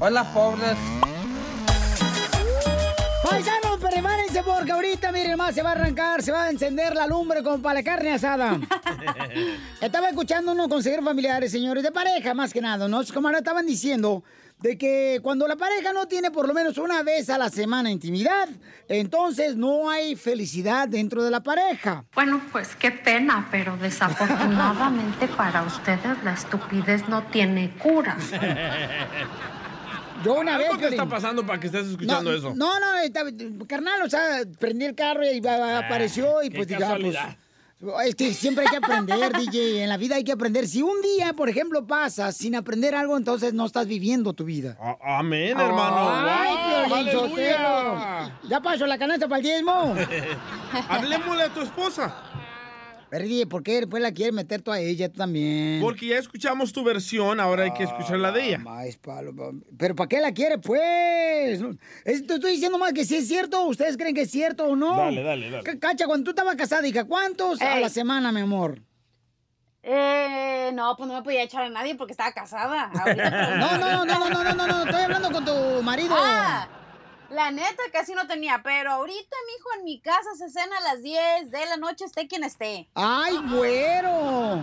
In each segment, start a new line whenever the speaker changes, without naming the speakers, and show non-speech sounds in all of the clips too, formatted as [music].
Hola, pobres.
Paisanos, prepárense porque ahorita, miren más, se va a arrancar, se va a encender la lumbre como para la carne asada. [laughs] Estaba escuchando unos consejeros familiares, señores, de pareja más que nada, ¿no? Como ahora estaban diciendo de que cuando la pareja no tiene por lo menos una vez a la semana intimidad, entonces no hay felicidad dentro de la pareja.
Bueno, pues qué pena, pero desafortunadamente [laughs] para ustedes la estupidez no tiene cura. [laughs]
Yo una vez...
¿Qué está pasando para que estés escuchando
no,
eso?
No, no, carnal, o sea, prendí el carro y va- apareció y pues dije, ah, pues,
casualidad.
Es que siempre hay que aprender, [laughs] DJ. En la vida hay que aprender. Si un día, por ejemplo, pasas sin aprender algo, entonces no estás viviendo tu vida.
A- Amén, hermano.
¡Ay,
Wow,
Sotelo!
aleluya.
Ya pasó la canasta para el diezmo. [laughs]
Hablemosle a tu esposa.
Pero, ¿por qué después la quieres meter tú a ella tú también?
Porque ya escuchamos tu versión, ahora hay que escuchar la de ella.
Más palo, ¿Pero para qué la quiere, pues? Te estoy diciendo más que si es cierto. ¿Ustedes creen que es cierto o no?
Dale, dale, dale.
Cacha, cuando tú estabas casada, hija, ¿cuántos a la semana, mi amor?
Eh, no, pues no me podía echar a nadie porque estaba casada. Ahorita, [laughs] pero-
No, no, no, no, no, no, no, no, estoy hablando con tu marido.
Ah, la neta casi no tenía, pero ahorita, mijo, en mi casa se cena a las 10 de la noche, esté quien esté.
¡Ay, güero!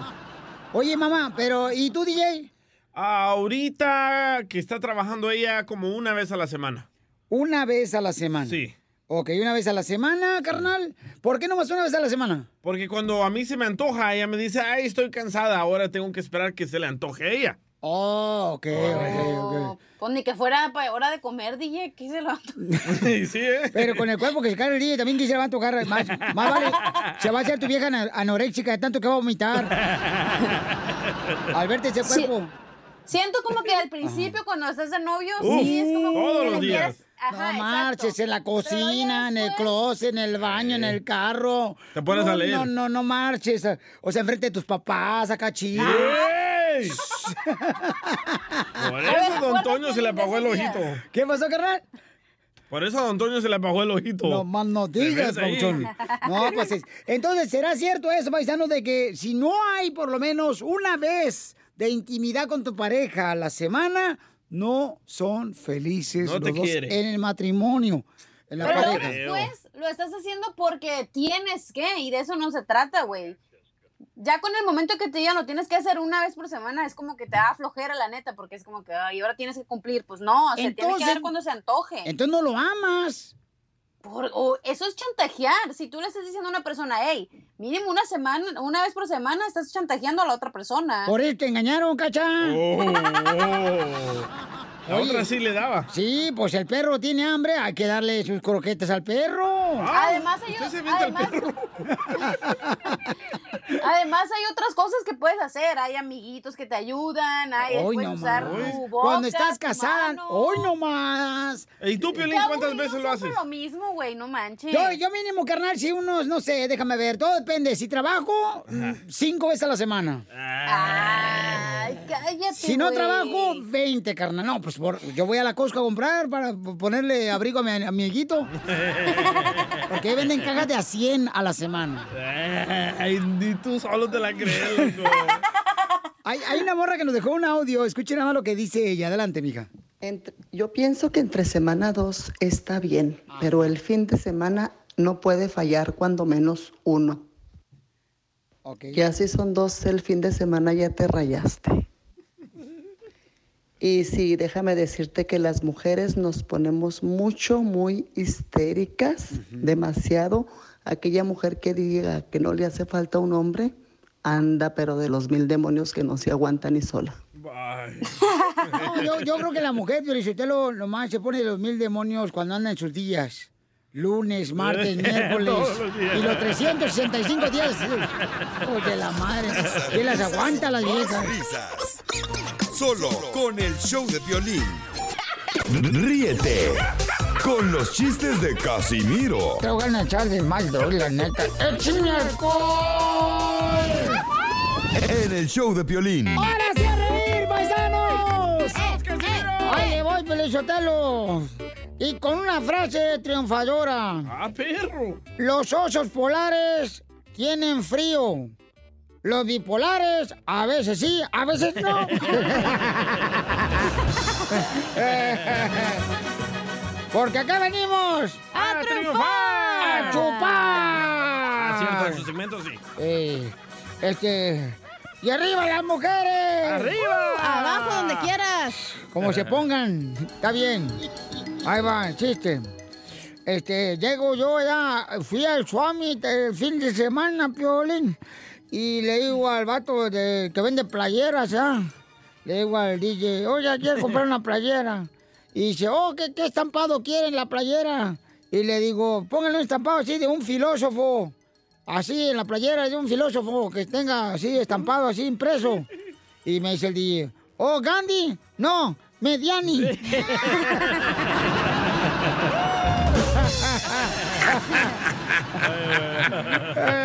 Oye, mamá, pero ¿y tú, DJ?
Ahorita que está trabajando ella como una vez a la semana.
Una vez a la semana.
Sí.
Ok, una vez a la semana, carnal. ¿Por qué no más una vez a la semana?
Porque cuando a mí se me antoja, ella me dice, ay, estoy cansada, ahora tengo que esperar que se le antoje a ella.
Oh, ok, ok, ok.
Pues ni que fuera hora de comer, DJ, ¿qué se lo [laughs]
sí, ¿eh?
Pero con el cuerpo que se cae el DJ también quisiera va a tocar más, más vale. Se va a hacer tu vieja anoréxica de tanto que va a vomitar. [laughs] Al verte ese
Sí.
cuerpo.
Siento como que al principio, cuando estás de novio,
Uf,
sí, es como
todos
que
los días.
quieres- Ajá,
no
exacto.
marches, en la cocina, en el closet, en el baño, en el carro.
Te pones
no,
a leer.
No, no, no marches. O sea, enfrente de tus papás, acá chido. [laughs]
Por eso Don Toño se le apagó el ojito.
¿Qué pasó, carnal?
Por eso a Don Toño se le apagó el ojito.
No más no digas. Pauchón. No, pues es- entonces, ¿será cierto eso, paisano, de que si no hay por lo menos una vez de intimidad con tu pareja a la semana, no son felices
No te
los dos
quiere.
en el matrimonio? En la
Pero
pareja.
después lo estás haciendo porque tienes que, y de eso no se trata, güey. Ya con el momento que te digan lo tienes que hacer una vez por semana, es como que te da flojera, la neta, porque es como que, ay, ahora tienes que cumplir. Pues no, se tiene que
Entonces-
dar cuando se antoje.
Entonces no lo amas.
Por- o eso es chantajear. Si tú le estás diciendo a una persona, hey, mínimo una semana, una vez por semana, estás chantajeando a la otra persona.
Por eso te engañaron, cacha.
Oh, [laughs] La otra sí le daba.
Sí, pues el perro tiene hambre, hay que darle sus croquetas al perro.
Además hay, además, [laughs] además hay otras cosas que puedes hacer. Hay amiguitos que te ayudan, hay
Hoy
puedes
no
usar
más.
tu boca,
Cuando estás casada, hoy no más.
¿Y tú, Piolín, cuántas veces lo haces?
lo mismo, güey, no manches.
Yo, yo mínimo, carnal, si unos, no sé, déjame ver, todo depende. Si trabajo, mm, cinco veces a la semana.
Ay, cállate,
Si no trabajo, 20, carnal. No, pues por- yo voy a la Costco a comprar para ponerle abrigo a mi amiguito. [laughs] Porque ahí venden cajas de a 100 a la semana.
Ay, ni tú solo te la crees, [laughs] loco.
Hay, hay una morra que nos dejó un audio. Escuchen nada más lo que dice ella. Adelante, mija.
Entre- yo pienso que entre semana dos está bien, pero el fin de semana no puede fallar cuando menos uno. Ya si son dos el fin de semana ya te rayaste. Y sí, déjame decirte que las mujeres nos ponemos mucho, muy histéricas, demasiado. Aquella mujer que diga que no le hace falta un hombre, anda, pero de los mil demonios que no se aguanta ni sola. [laughs]
No, yo, yo creo que la mujer, lo, lo más se pone los mil demonios cuando anda en sus días. Lunes, martes, [laughs] miércoles. Y los 365 días. [laughs] Oye, la madre. ¿Quién las aguanta las viejas?
Solo con el show de violín. Ríete con los chistes de Casimiro
Te voy a echar de mal, doy, la neta. ¡Échame alcohol!
en el show de violín.
¡Ahora sí a reír, paisanos! ¡Ahí le voy, Pelizotelo! Y con una frase triunfadora.
¡Ah, perro!
Los osos polares tienen frío. Los bipolares, a veces sí, a veces no. [laughs] Porque acá venimos
¡A triunfar!
a chupar.
Ah, cierto, en su segmento sí.
Eh, este. ¡Y arriba las mujeres!
¡Arriba!
Abajo, donde quieras.
Como se pongan, está bien. Ahí va, el chiste. Este, llego yo ya, fui al Swami el fin de semana, Piolín, y le digo al vato de, que vende playeras, ¿ya? Le digo al DJ, oye, quiero comprar una playera. Y dice, oh, ¿qué, qué estampado quieren la playera? Y le digo, pónganle un estampado así de un filósofo. Así en la playera de un filósofo que tenga así estampado, así impreso. Y me dice el DJ, oh, Gandhi, no, Mediani. [laughs] [laughs]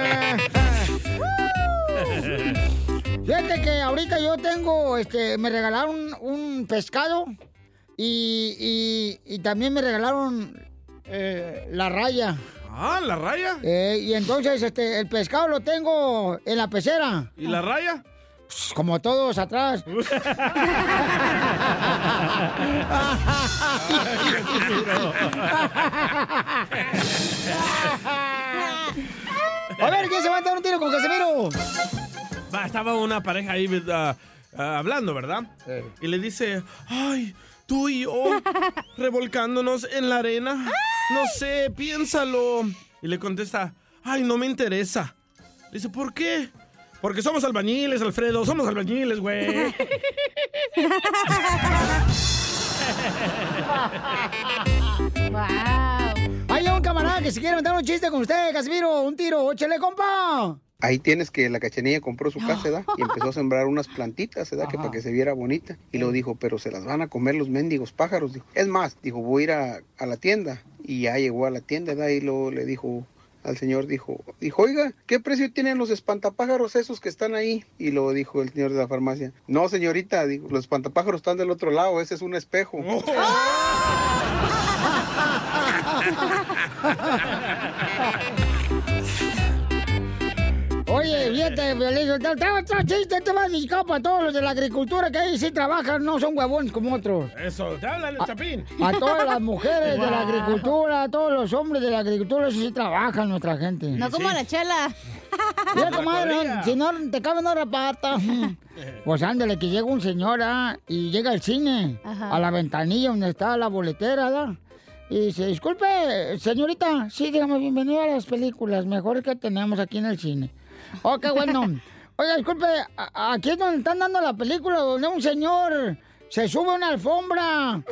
que ahorita yo tengo, este, me regalaron un pescado y, y- y también me regalaron eh, la raya.
Ah, la raya.
Eh, y entonces, este, el pescado lo tengo en la pecera.
¿Y la raya?
Pues, Como todos atrás. [laughs] A ver, ¿quién se va a dar un tiro con Casemiro?
Va, estaba una pareja ahí ah, ah, hablando, ¿verdad? Y le dice, ay, tú y yo [laughs] revolcándonos en la arena. No sé, piénsalo. Y le contesta, ay, no me interesa. Le dice, ¿por qué? Porque somos albañiles, Alfredo, somos albañiles, güey. [laughs]
Hay un camarada que se quiere mandar un chiste con usted, Casimiro. Un tiro, échale, compa.
Ahí tienes que la cachanilla compró su casa, ¿verdad? Y empezó a [laughs] sembrar unas plantitas, ¿verdad? Que para que se viera bonita. Y luego dijo, pero se las van a comer los mendigos pájaros. Dijo, es más, dijo, voy a ir a, a la tienda. Y ya llegó a la tienda, ¿verdad? Y luego le dijo al señor, dijo, dijo, oiga, ¿qué precio tienen los espantapájaros esos que están ahí? Y luego dijo el señor de la farmacia, no, señorita, dijo, los espantapájaros están del otro lado, ese es un espejo. [laughs] [laughs]
fíjate, Violín, te te- otro chiste, te va dedicado para todos los de la agricultura que ahí sí trabajan, no son huevones como otros.
Eso, te hablan el chapín.
A todas las mujeres de la [laughs] agricultura, a todos los hombres de la agricultura, eso sí trabajan nuestra gente.
No como la chela. [laughs]
Mira, comadre, si no te cabe una rapata. [laughs] Pues ándale, que llega un señor ah, y llega al cine,
Ajá.
a la ventanilla donde está la boletera, ¿verdad? Y dice, disculpe, señorita, sí, dígame, bienvenido a las películas mejores que tenemos aquí en el cine. Oh, bueno. Oiga, disculpe, aquí es donde están dando la película, donde un señor se sube a una alfombra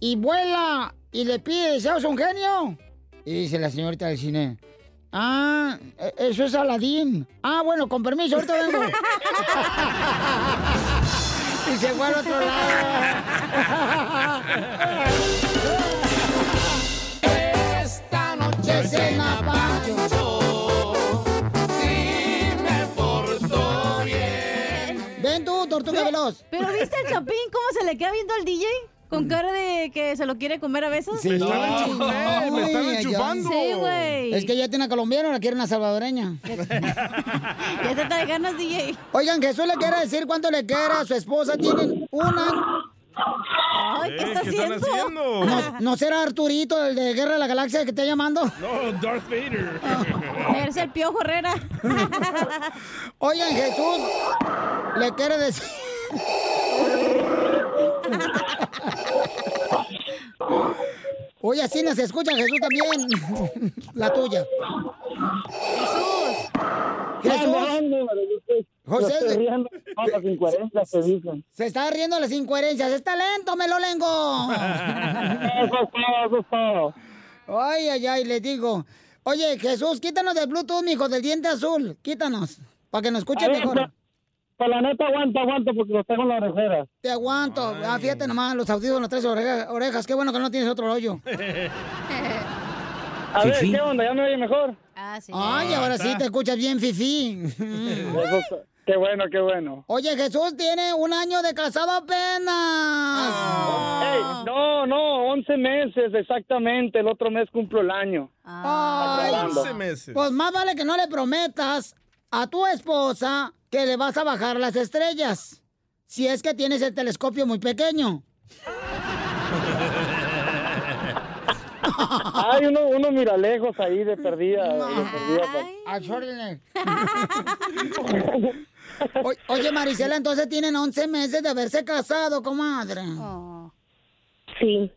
y vuela y le pide deseos a un genio. Y dice la señorita del cine, ah, e- eso es Aladín. Ah, bueno, con permiso, ahorita vengo. [laughs] y se fue al otro lado. Esta noche cena tortuga veloz.
¿Pero viste el Chapín cómo se le queda viendo al DJ? Con cara de que se lo quiere comer a besos.
Sí. Me están enchufando, me enchufando.
Sí, güey.
Es que ya tiene una colombiana, la quiere una salvadoreña. [laughs]
Ya te trae ganas, DJ.
Oigan, Jesús le quiere decir cuánto le quiere a su esposa. Tienen una.
Ay, ¿qué está
¿qué están
haciendo?
¿No, ¿No será Arturito, el de Guerra de la Galaxia, que te está llamando?
No, Darth Vader. [laughs]
Eres el piojo Herrera. [laughs]
Oigan, Jesús le quiere decir. [laughs] Oye, así nos escucha Jesús también. La tuya. Jesús. José.
Yo estoy riendo las incoherencias que dicen.
Se está riendo las incoherencias. ¡Está lento, me lo lengo! [laughs]
Eso es todo, eso es todo.
Ay, ay, ay, le digo. Oye, Jesús, quítanos del Bluetooth, mijo, del diente azul. Quítanos. Para que nos escuche
A ver,
mejor.
pues, la neta aguanta, aguanta porque los tengo en la orejera.
Te aguanto. Ah, fíjate nomás, los audífonos, las tres orejas, orejas. Qué bueno que no tienes otro hoyo. [laughs]
A ver. ¿qué onda? ¿Ya me oye mejor?
Ah, sí.
Ay, ahora sí te escuchas bien, Fifi. [laughs]
Qué bueno, qué bueno.
Oye, Jesús tiene un año de casado apenas.
Ey, no, no, 11 meses exactamente. El otro mes cumplo el año.
Ay,
Acabando.
Pues más vale que no le prometas a tu esposa que le vas a bajar las estrellas. Si es que tienes el telescopio muy pequeño.
Hay uno, uno mira lejos ahí de perdida. de perdida, pues. [laughs]
O- oye, Marisela, entonces tienen 11 meses de haberse casado, comadre.
Sí.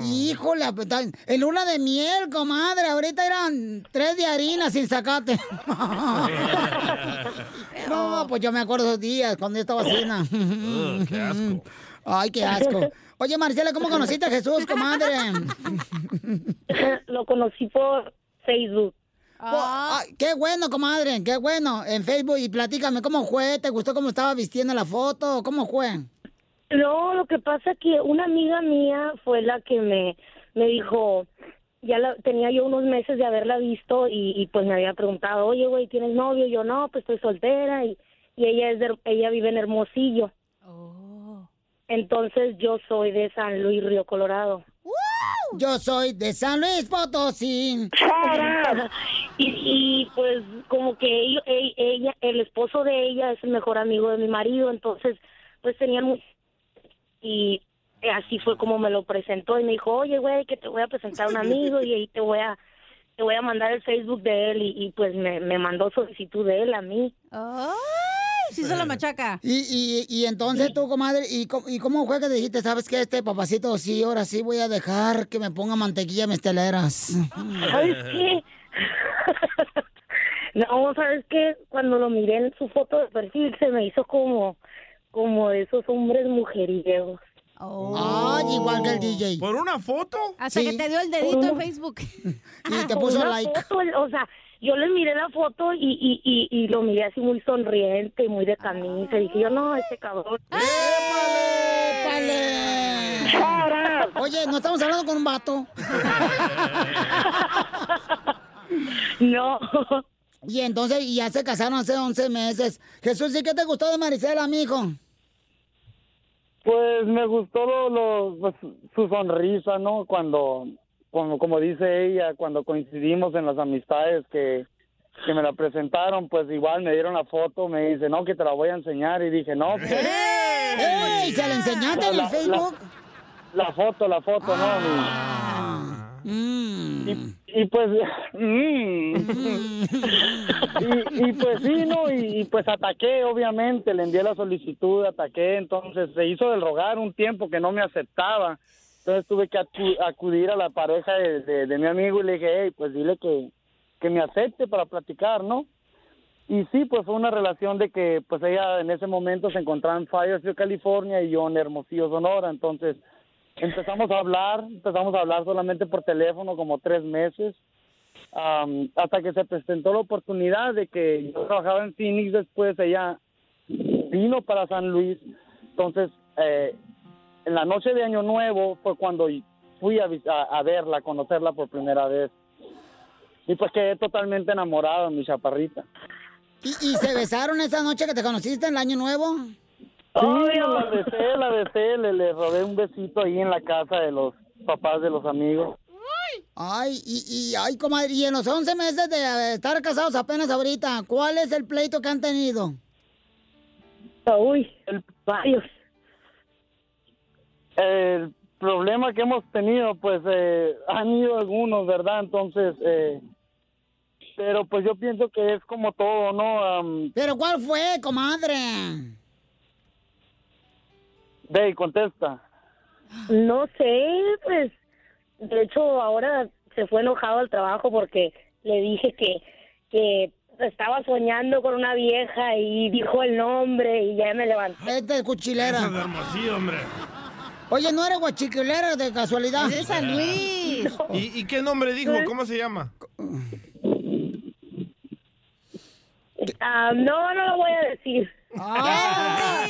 Híjole, pues, en luna de miel, comadre. Ahorita eran tres de harina sin sacate. [laughs] no, pues yo me acuerdo esos días cuando yo estaba así. ¿no?
qué asco.
Ay, qué asco. Oye, Marcela, ¿cómo conociste a Jesús, comadre? [laughs]
Lo conocí por Facebook.
Oh, ay, qué bueno, comadre, qué bueno. En Facebook, y platícame, ¿cómo fue? ¿Te gustó cómo estaba vistiendo la foto? ¿Cómo fue?
No, lo que pasa que una amiga mía fue la que me, me dijo, ya la, tenía yo unos meses de haberla visto y, y pues me había preguntado, oye, güey, ¿tienes novio? Yo no, pues estoy soltera y, y ella es de- ella vive en Hermosillo. Entonces yo soy de San Luis, Río Colorado.
Yo soy de San Luis Potosí.
y, y pues como que ello- e- ella, el esposo de ella es el mejor amigo de mi marido, entonces pues tenían y así fue como me lo presentó y me dijo, oye güey, que te voy a presentar a un amigo y ahí te voy a te voy a mandar el Facebook de él y, y, pues me, me mandó solicitud de él a mí.
Sí, se la machaca.
Y, y, y entonces tú, comadre, ¿y cómo, ¿y cómo fue que dijiste, sabes qué, este papacito, sí, ahora sí voy a dejar que me ponga mantequilla mesteleras?
¿Sabes [laughs] qué? [laughs] no, ¿sabes qué? Cuando lo miré en su foto de perfil se me hizo como, como de esos hombres mujeriegos.
Ay, igual que el DJ.
¿Por una foto?
Hasta que te dio el dedito en Facebook. [laughs]
Y te puso like.
foto, o sea, yo le miré la foto y, y, y, y lo miré así muy sonriente, muy de camisa. Y dije yo, no, ese cabrón.
¡Épale! Oye, ¿no estamos hablando con un vato? [laughs]
No.
Y entonces, y ya se casaron hace 11 meses. Jesús, ¿y qué te gustó de Marisela, mijo?
Pues me gustó lo, lo- pues, su sonrisa, ¿no? Cuando, como, como dice ella, cuando coincidimos en las amistades que, que me la presentaron, pues igual me dieron la foto, me dice, no, que te la voy a enseñar. Y dije, no, pues,
¡Ey! ¿Se la enseñaste en el
la-
Facebook?
la foto, la foto,
Ah.
¿no?
Mm.
Y, y pues, mm. [laughs] y, y pues sí, ¿no? Y, y pues ataqué, obviamente, le envié la solicitud, ataqué, entonces se hizo del rogar un tiempo que no me aceptaba, entonces tuve que acu- acudir a la pareja de, mi amigo y le dije, hey, pues dile que, que me acepte para platicar, ¿no? Y sí, pues fue una relación de que pues ella en ese momento se encontraba en Fayetteville, California y yo en Hermosillo, Sonora, entonces empezamos a hablar, empezamos a hablar solamente por teléfono como tres meses, am, hasta que se presentó la oportunidad de que yo trabajaba en Phoenix, después ella vino para San Luis, entonces eh, en la noche de Año Nuevo fue cuando fui a, a, a verla, a conocerla por primera vez. Y pues quedé totalmente enamorado de mi chaparrita.
¿Y, y se besaron esa noche que te conociste en el Año Nuevo?
Sí, la besé, la besé, le, le robé un besito ahí en la casa de los papás de los amigos.
Ay, y, y, ay, comadre, y en los 11 meses de eh, estar casados apenas ahorita, ¿cuál es el pleito que han tenido?
Uy, varios.
El problema que hemos tenido, pues, eh, han ido algunos, ¿verdad? Entonces, eh, pero pues yo pienso que es como todo, ¿no? Am,
¿Pero cuál fue, comadre?
Dey, contesta.
No sé, pues, de hecho ahora se fue enojado al trabajo porque le dije que, que estaba soñando con una vieja y dijo el nombre y ya me levanté.
Esta es cuchilera.
Es Hermosillo, hombre.
Oye, ¿no eres guachiquilera de casualidad?
Es de San Luis.
¿Y, y qué nombre dijo? ¿Cómo se llama?
Ah, no, no lo voy a decir.
¡Ah!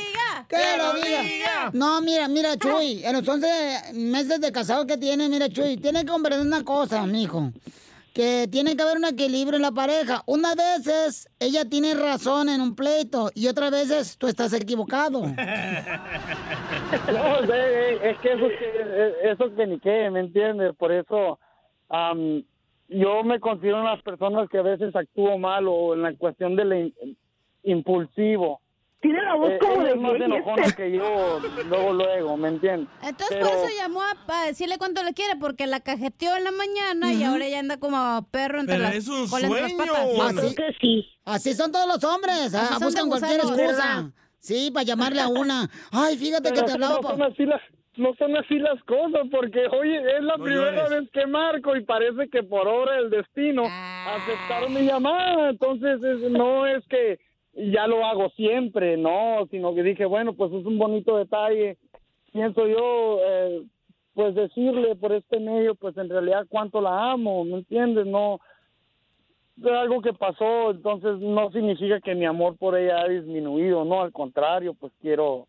¡Que lo diga! No, mira, mira, Chuy, en los 11 meses de casado que tiene, mira, Chuy, tiene que comprender una cosa, mijo. Que tiene que haber un equilibrio en la pareja. Unas veces ella tiene razón en un pleito y otras veces tú estás equivocado. [laughs]
No, eh, es que eso, eh, eso que ni qué, ¿me entiendes? Por eso am, yo me considero unas personas que a veces actúo mal o en la cuestión del impulsivo.
Tiene la voz
Eh,
como de
es más enojona que yo, luego, luego, ¿me entiendes?
Entonces
Pero-
por eso llamó a, a decirle cuánto le quiere, porque la cajeteó en la mañana y ahora ya anda como perro entre
Pero
las,
es un
las
sueño,
patas.
¿o no?
Así,
sí.
así son todos los hombres, ah, buscan cualquier excusa. Sí, para llamarle a una. Ay, fíjate que te hablaba.
no
pa-
son así las no son así las cosas porque oye es la
No
primera
llores.
vez que marco y parece que por obra del destino
Ah.
aceptaron mi llamada entonces es- no es que ya lo hago siempre no sino que dije bueno pues es un bonito detalle. Pienso yo eh, pues decirle por este medio pues en realidad cuánto la amo me entiendes no algo que pasó entonces no significa que mi amor por ella ha disminuido no al contrario pues quiero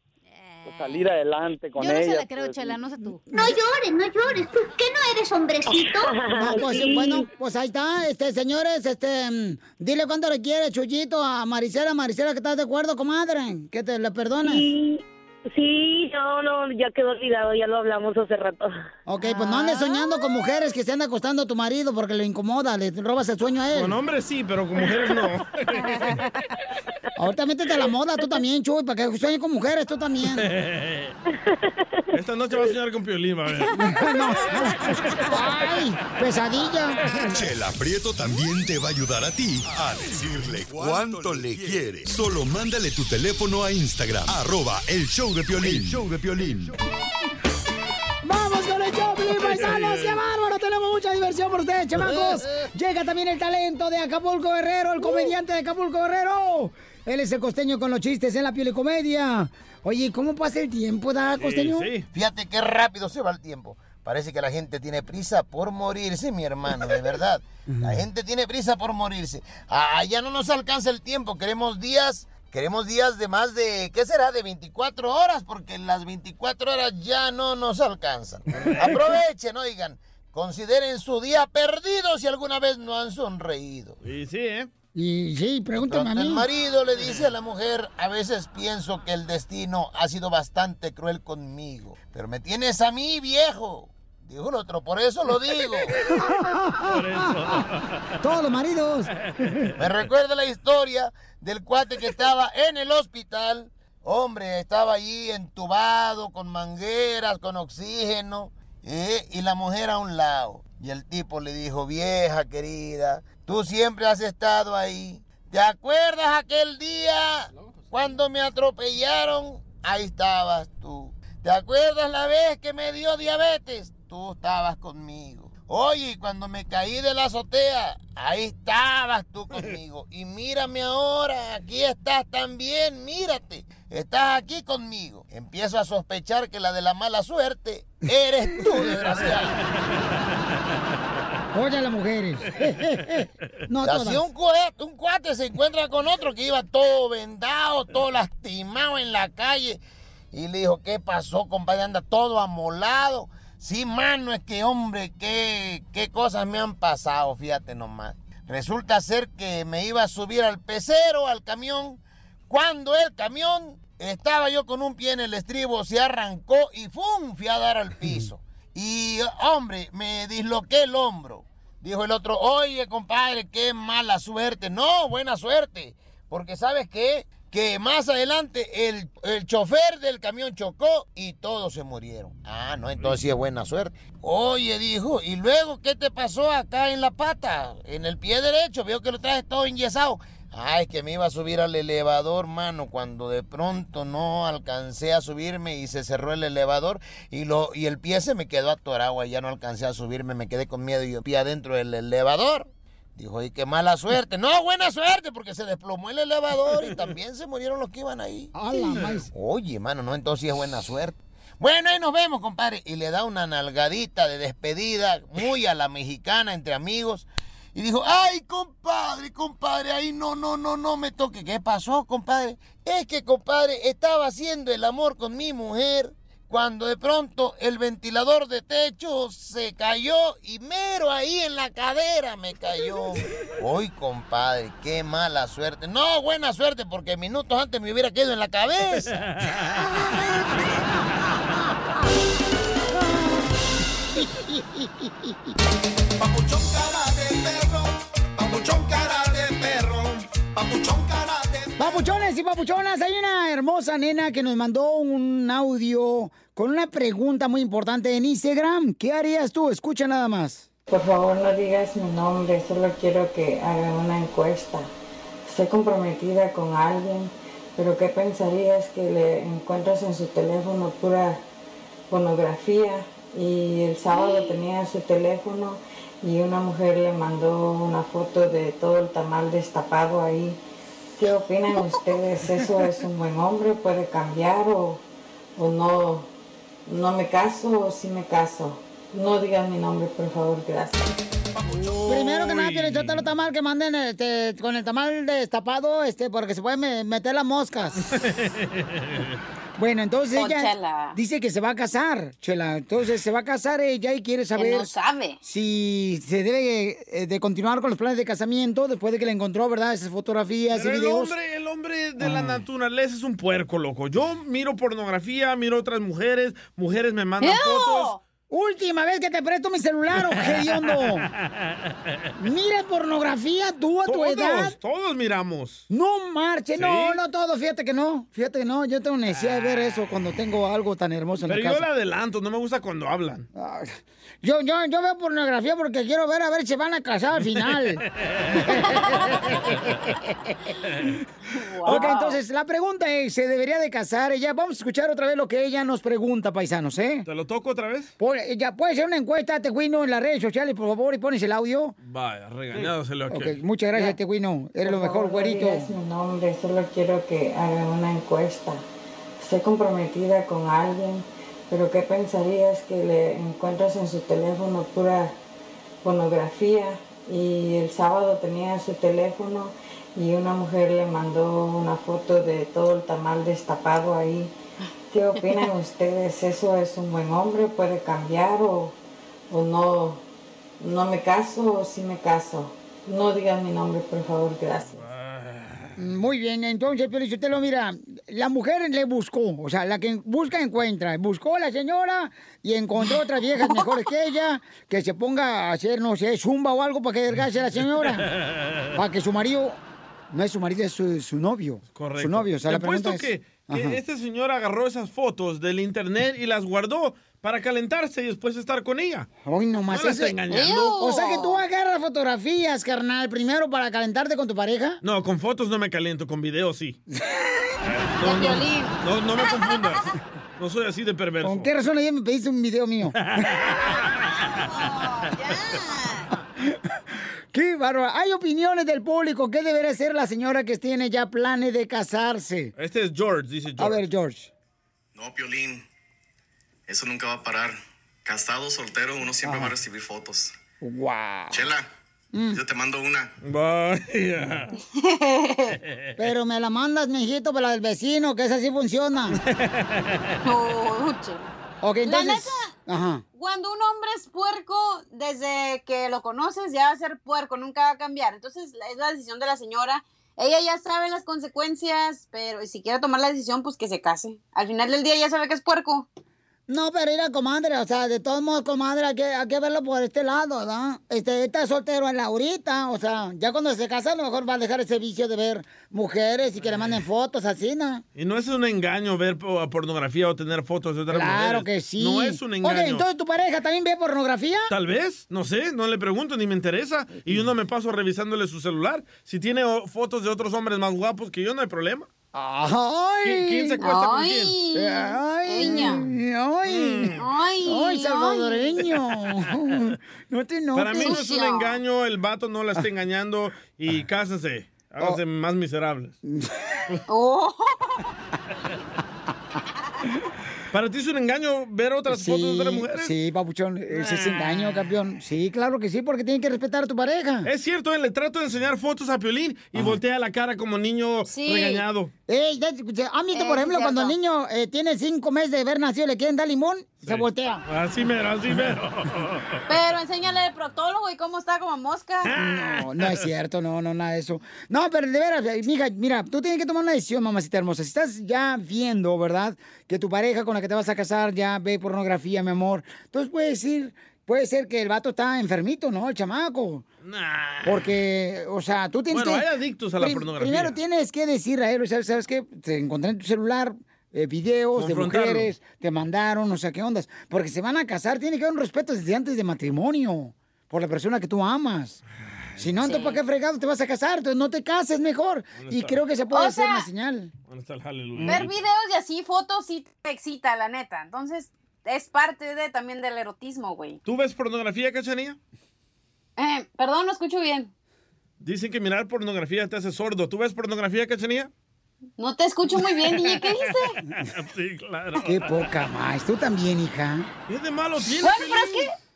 pues, salir adelante con
Yo no
ella.
se la creo,
pues,
Chela, no sé tú.
No llores, no llores. ¿Tú qué no eres hombrecito?
No, [laughs] pues
Sí.
bueno, pues ahí está, este, señores, este, mm, dile cuánto le quiere Chuyito a Maricela, Maricela, que estás de acuerdo, comadre, que te le perdones.
Sí, sí, no, no, ya quedó olvidado, ya lo hablamos hace rato.
Ok, pues no andes soñando con mujeres que se anda acostando a tu marido porque le incomoda, le robas el sueño a él.
Con hombres sí, pero con mujeres no. [laughs]
Ahorita métete a la moda tú también, Chuy, para que sueñes con mujeres tú también. [laughs]
Esta noche va a soñar con Piolín, a ver. [laughs]
No. Ay, pesadilla.
Chela Prieto también te va a ayudar a ti a decirle cuánto le quiere. Solo mándale tu teléfono a Instagram, arroba el show de Piolín. El show de Piolín.
¡Vamos con el Choplin, paisanos! ¡Qué bárbaro! Tenemos mucha diversión por ustedes, chamacos. [laughs] Llega también el talento de Acapulco Guerrero, el comediante de Acapulco Guerrero. Él es el costeño con los chistes en la piel y comedia. Oye, ¿cómo pasa el tiempo, da, costeño?
Fíjate qué rápido se va el tiempo. Parece que la gente tiene prisa por morirse, mi hermano, de verdad. [laughs] La gente tiene prisa por morirse. Ah, ya no nos alcanza el tiempo. Queremos días, queremos días de más de, ¿qué será? De 24 horas, porque las 24 horas ya no nos alcanzan. [laughs] Aprovechen, oigan. Consideren su día perdido si alguna vez no han sonreído.
Y sí, ¿eh?
Y sí, pregúntame a mí.
El marido le dice a la mujer, a veces pienso que el destino ha sido bastante cruel conmigo, pero me tienes a mí viejo. Dijo el otro, por eso lo digo.
Por eso. [laughs]
Todos los maridos.
Me recuerda la historia del cuate que estaba en el hospital. Hombre, estaba allí entubado, con mangueras, con oxígeno, ¿eh? y la mujer a un lado. Y el tipo le dijo, vieja querida, tú siempre has estado ahí. ¿Te acuerdas aquel día cuando me atropellaron? Ahí estabas tú. ¿Te acuerdas la vez que me dio diabetes? Tú estabas conmigo. Oye, cuando me caí de la azotea, ahí estabas tú [laughs] conmigo. Y mírame ahora, aquí estás también, mírate. Estás aquí conmigo. Empiezo a sospechar que la de la mala suerte eres tú, [laughs] desgraciado.
Oye, las mujeres. [laughs] no todas.
un, cuate, un cuate se encuentra con otro que iba todo vendado, todo lastimado en la calle. Y le dijo, ¿qué pasó, compadre? Anda todo amolado. Sí, mano, es que, hombre, qué, qué cosas me han pasado, fíjate nomás. Resulta ser que me iba a subir al pecero, al camión. Cuando el camión estaba yo con un pie en el estribo, se arrancó y ¡fum! Fui a dar al piso. [clears throat] Y, hombre, me disloqué el hombro. Dijo el otro, oye, compadre, qué mala suerte. No, buena suerte. Porque ¿sabes qué? Que más adelante el, el chofer del camión chocó y todos se murieron. Ah, no, entonces sí es buena suerte. Oye, dijo, ¿y luego qué te pasó acá en la pata? En el pie derecho, veo que lo traes todo enyesado. Ay, que me iba a subir al elevador, mano, cuando de pronto no alcancé a subirme y se cerró el elevador y, lo, y el pie se me quedó atorado y ya no alcancé a subirme, me quedé con miedo y yo pie adentro del elevador. Dijo, y qué mala suerte. No, buena suerte, porque se desplomó el elevador y también se murieron los que iban ahí. Oye, mano, no, entonces sí es buena suerte. Bueno, ahí nos vemos, compadre. Y le da una nalgadita de despedida, muy a la mexicana, entre amigos. Y dijo, ay, compadre, compadre, ahí no, no, no, no me toque. ¿Qué pasó, compadre? Es que, compadre, estaba haciendo el amor con mi mujer cuando de pronto el ventilador de techo se cayó y mero ahí en la cadera me cayó. [laughs] Uy, compadre, qué mala suerte. No, buena suerte, porque minutos antes me hubiera quedado en la cabeza. [laughs]
Papuchones y papuchonas, hay una hermosa nena que nos mandó un audio con una pregunta muy importante en Instagram. ¿Qué harías tú? Escucha nada más.
Por favor no digas mi nombre, solo quiero que hagan una encuesta. Estoy comprometida con alguien, pero ¿qué pensarías que le encuentras en su teléfono pura pornografía? Y el sábado tenía su teléfono y una mujer le mandó una foto de todo el tamal destapado ahí. ¿Qué opinan ustedes? ¿Eso es un buen hombre? ¿Puede cambiar o, o no? ¿No me caso o sí me caso? No digan mi nombre, por favor, gracias.
Primero que nada, quiero echarte los tamal que manden este, con el tamal destapado, este, porque se pueden me- meter las moscas. [laughs] Bueno, entonces ella
Chela.
dice que se va a casar, Chela. Entonces se va a casar ella y quiere saber
no sabe.
si se debe eh, de continuar con los planes de casamiento después de que le encontró, ¿verdad? Esas fotografías
Pero
y
el
videos.
hombre, el hombre de la naturaleza es un puerco, loco. Yo miro pornografía, miro otras mujeres, mujeres me mandan
¡Ew!
fotos.
Última vez que te presto mi celular, [laughs] hediondo. Mira pornografía tú a tu
Todos,
edad.
todos miramos.
No marche, no,
¿Sí?
no todo, fíjate que no, fíjate que no, yo tengo necesidad de ver eso cuando tengo algo tan hermoso en
Pero
la
yo
casa.
le adelanto, no me gusta cuando hablan.
Yo, yo, yo veo pornografía porque quiero ver a ver si van a casar al final. [laughs] [laughs] Ok, entonces la pregunta es, ¿se debería de casar ella? Vamos a escuchar otra vez lo que ella nos pregunta, paisanos, ¿eh?
¿Te lo toco otra vez?
ya puede ser una encuesta, Teguino, en las redes sociales, por favor, y pones el audio.
Vaya, regañado se lo
Ok,
quiero.
muchas gracias, Teguino. Eres lo
Por
mejor,
favor,
güerito.
No nombre, solo quiero que hagan una encuesta. Estoy comprometida con alguien, pero ¿qué pensarías que le encuentras en su teléfono pura pornografía? Y el sábado tenía su teléfono y una mujer le mandó una foto de todo el tamal destapado ahí. ¿Qué opinan [laughs] ustedes? ¿Eso es un buen hombre? ¿Puede cambiar o, o no? ¿No me caso o sí me caso? No digan mi nombre, por favor, gracias.
Muy bien, entonces, lo mira, la mujer le buscó, o sea, la que busca encuentra. Buscó a la señora y encontró otras viejas mejores que ella, que se ponga a hacer, no sé, zumba o algo para que adelgace a la señora. Para que su marido, no es su marido, es su, su novio.
Correcto.
Su novio, o sea,
Te
la pregunta es...
que, que
Ajá.
este señor agarró esas fotos del internet y las guardó para calentarse y después estar con ella.
Hoy nomás
¿No está engañando?
O sea que tú agarras fotografías, carnal, primero para calentarte con tu pareja.
No, con fotos no me caliento, con videos sí. [laughs] No, no,
violín.
no, no me confundas. No soy así de perverso.
¿Con qué razón ayer me pediste un video mío? [laughs] [laughs] ¡Qué bárbaro! Hay opiniones del público. ¿Qué debería hacer la señora que tiene ya planes de casarse?
Este es George, dice George.
A ver, George.
No, Piolín, eso nunca va a parar. Casado, soltero, uno siempre va a recibir fotos.
¡Wow!
Chela,
Mm.
yo te mando una.
Vaya. [laughs]
Pero me la mandas, mijito, para la del vecino, que esa sí funciona. [laughs] ok,
La
entonces...
neta,
Ajá.
Cuando un hombre es puerco, desde que lo conoces ya va a ser puerco, nunca va a cambiar. Entonces la- es la decisión de la señora. Ella ya sabe las consecuencias, pero si quiere tomar la decisión, pues que se case. Al final del día ya sabe que es puerco.
No, pero mira, comadre, o sea, de todos modos, comadre, hay que, hay que verlo por este lado, ¿no? Este, está soltero en la ahorita, o sea, ya cuando se casa a lo mejor va a dejar ese vicio de ver mujeres y que le manden fotos así, ¿no?
Y no es un engaño ver po- pornografía o tener fotos de otras
Claro
mujeres.
que sí.
No es un engaño.
Oye, entonces tu pareja también ve pornografía.
Tal vez, no sé, no le pregunto ni me interesa. Y yo no me paso revisándole su celular. Si tiene fotos de otros hombres más guapos que yo, no hay problema.
¡Ay!
¿Quién, quién se acuesta con
Ay.
quién?
¡Ay!
Ella.
¡Ay!
Ay,
¡Ay, salvadoreño! No te enojes.
Para mí no es un engaño, el vato no la está engañando y cásense. Háganse más miserables.
Oh.
¿Para ti es un engaño ver otras fotos de otras mujeres?
Sí, papuchón, ese es engaño, campeón. Sí, claro que sí, porque tienen que respetar a tu pareja.
Es cierto, él le trato de enseñar fotos a Piolín y voltea la cara como niño regañado.
Ey. ¿Han visto,
Eh,
por
sí,
ejemplo, cuando el niño eh, tiene cinco meses de haber nacido, le quieren dar limón? Se voltea.
Así mero, así mero. [laughs]
Pero enséñale al proctólogo y cómo está como mosca.
No, no es [laughs] cierto, no, no, nada de eso. No, pero de veras, eh, mija, mira, tú tienes que tomar una decisión, mamacita hermosa. Si estás ya viendo, ¿verdad? Que tu pareja con la que te vas a casar ya ve pornografía, mi amor. Entonces puede decir, puede ser que el vato está enfermito, ¿no? El chamaco. Porque, o sea, tú tienes
Bueno,
que...
hay adictos a la pornografía.
Primero tienes que decir a él, ¿sabes, ¿sabes qué? Te encontré en tu celular eh, videos de mujeres, te mandaron, o sea, ¿qué ondas? Porque se van a casar, tiene que haber un respeto desde antes de matrimonio por la persona que tú amas. Si no, entonces, ¿para qué fregado te vas a casar? Entonces, no te cases mejor. Y
está?
creo que se puede
O
hacer
sea,
una señal.
¿Dónde está el aleluya?
Ver videos y así fotos sí te excita, la neta. Entonces, es parte de también del erotismo, güey.
¿Tú ves pornografía, cachanía?
Eh, perdón, no escucho bien.
Dicen que mirar pornografía te hace sordo. ¿Tú ves pornografía, cachanía?
No te escucho muy bien, DJ. ¿Qué dice? [laughs]
sí, claro.
Qué poca más. Tú también, hija.
¿Qué de malo tiene?
Bueno, pero es que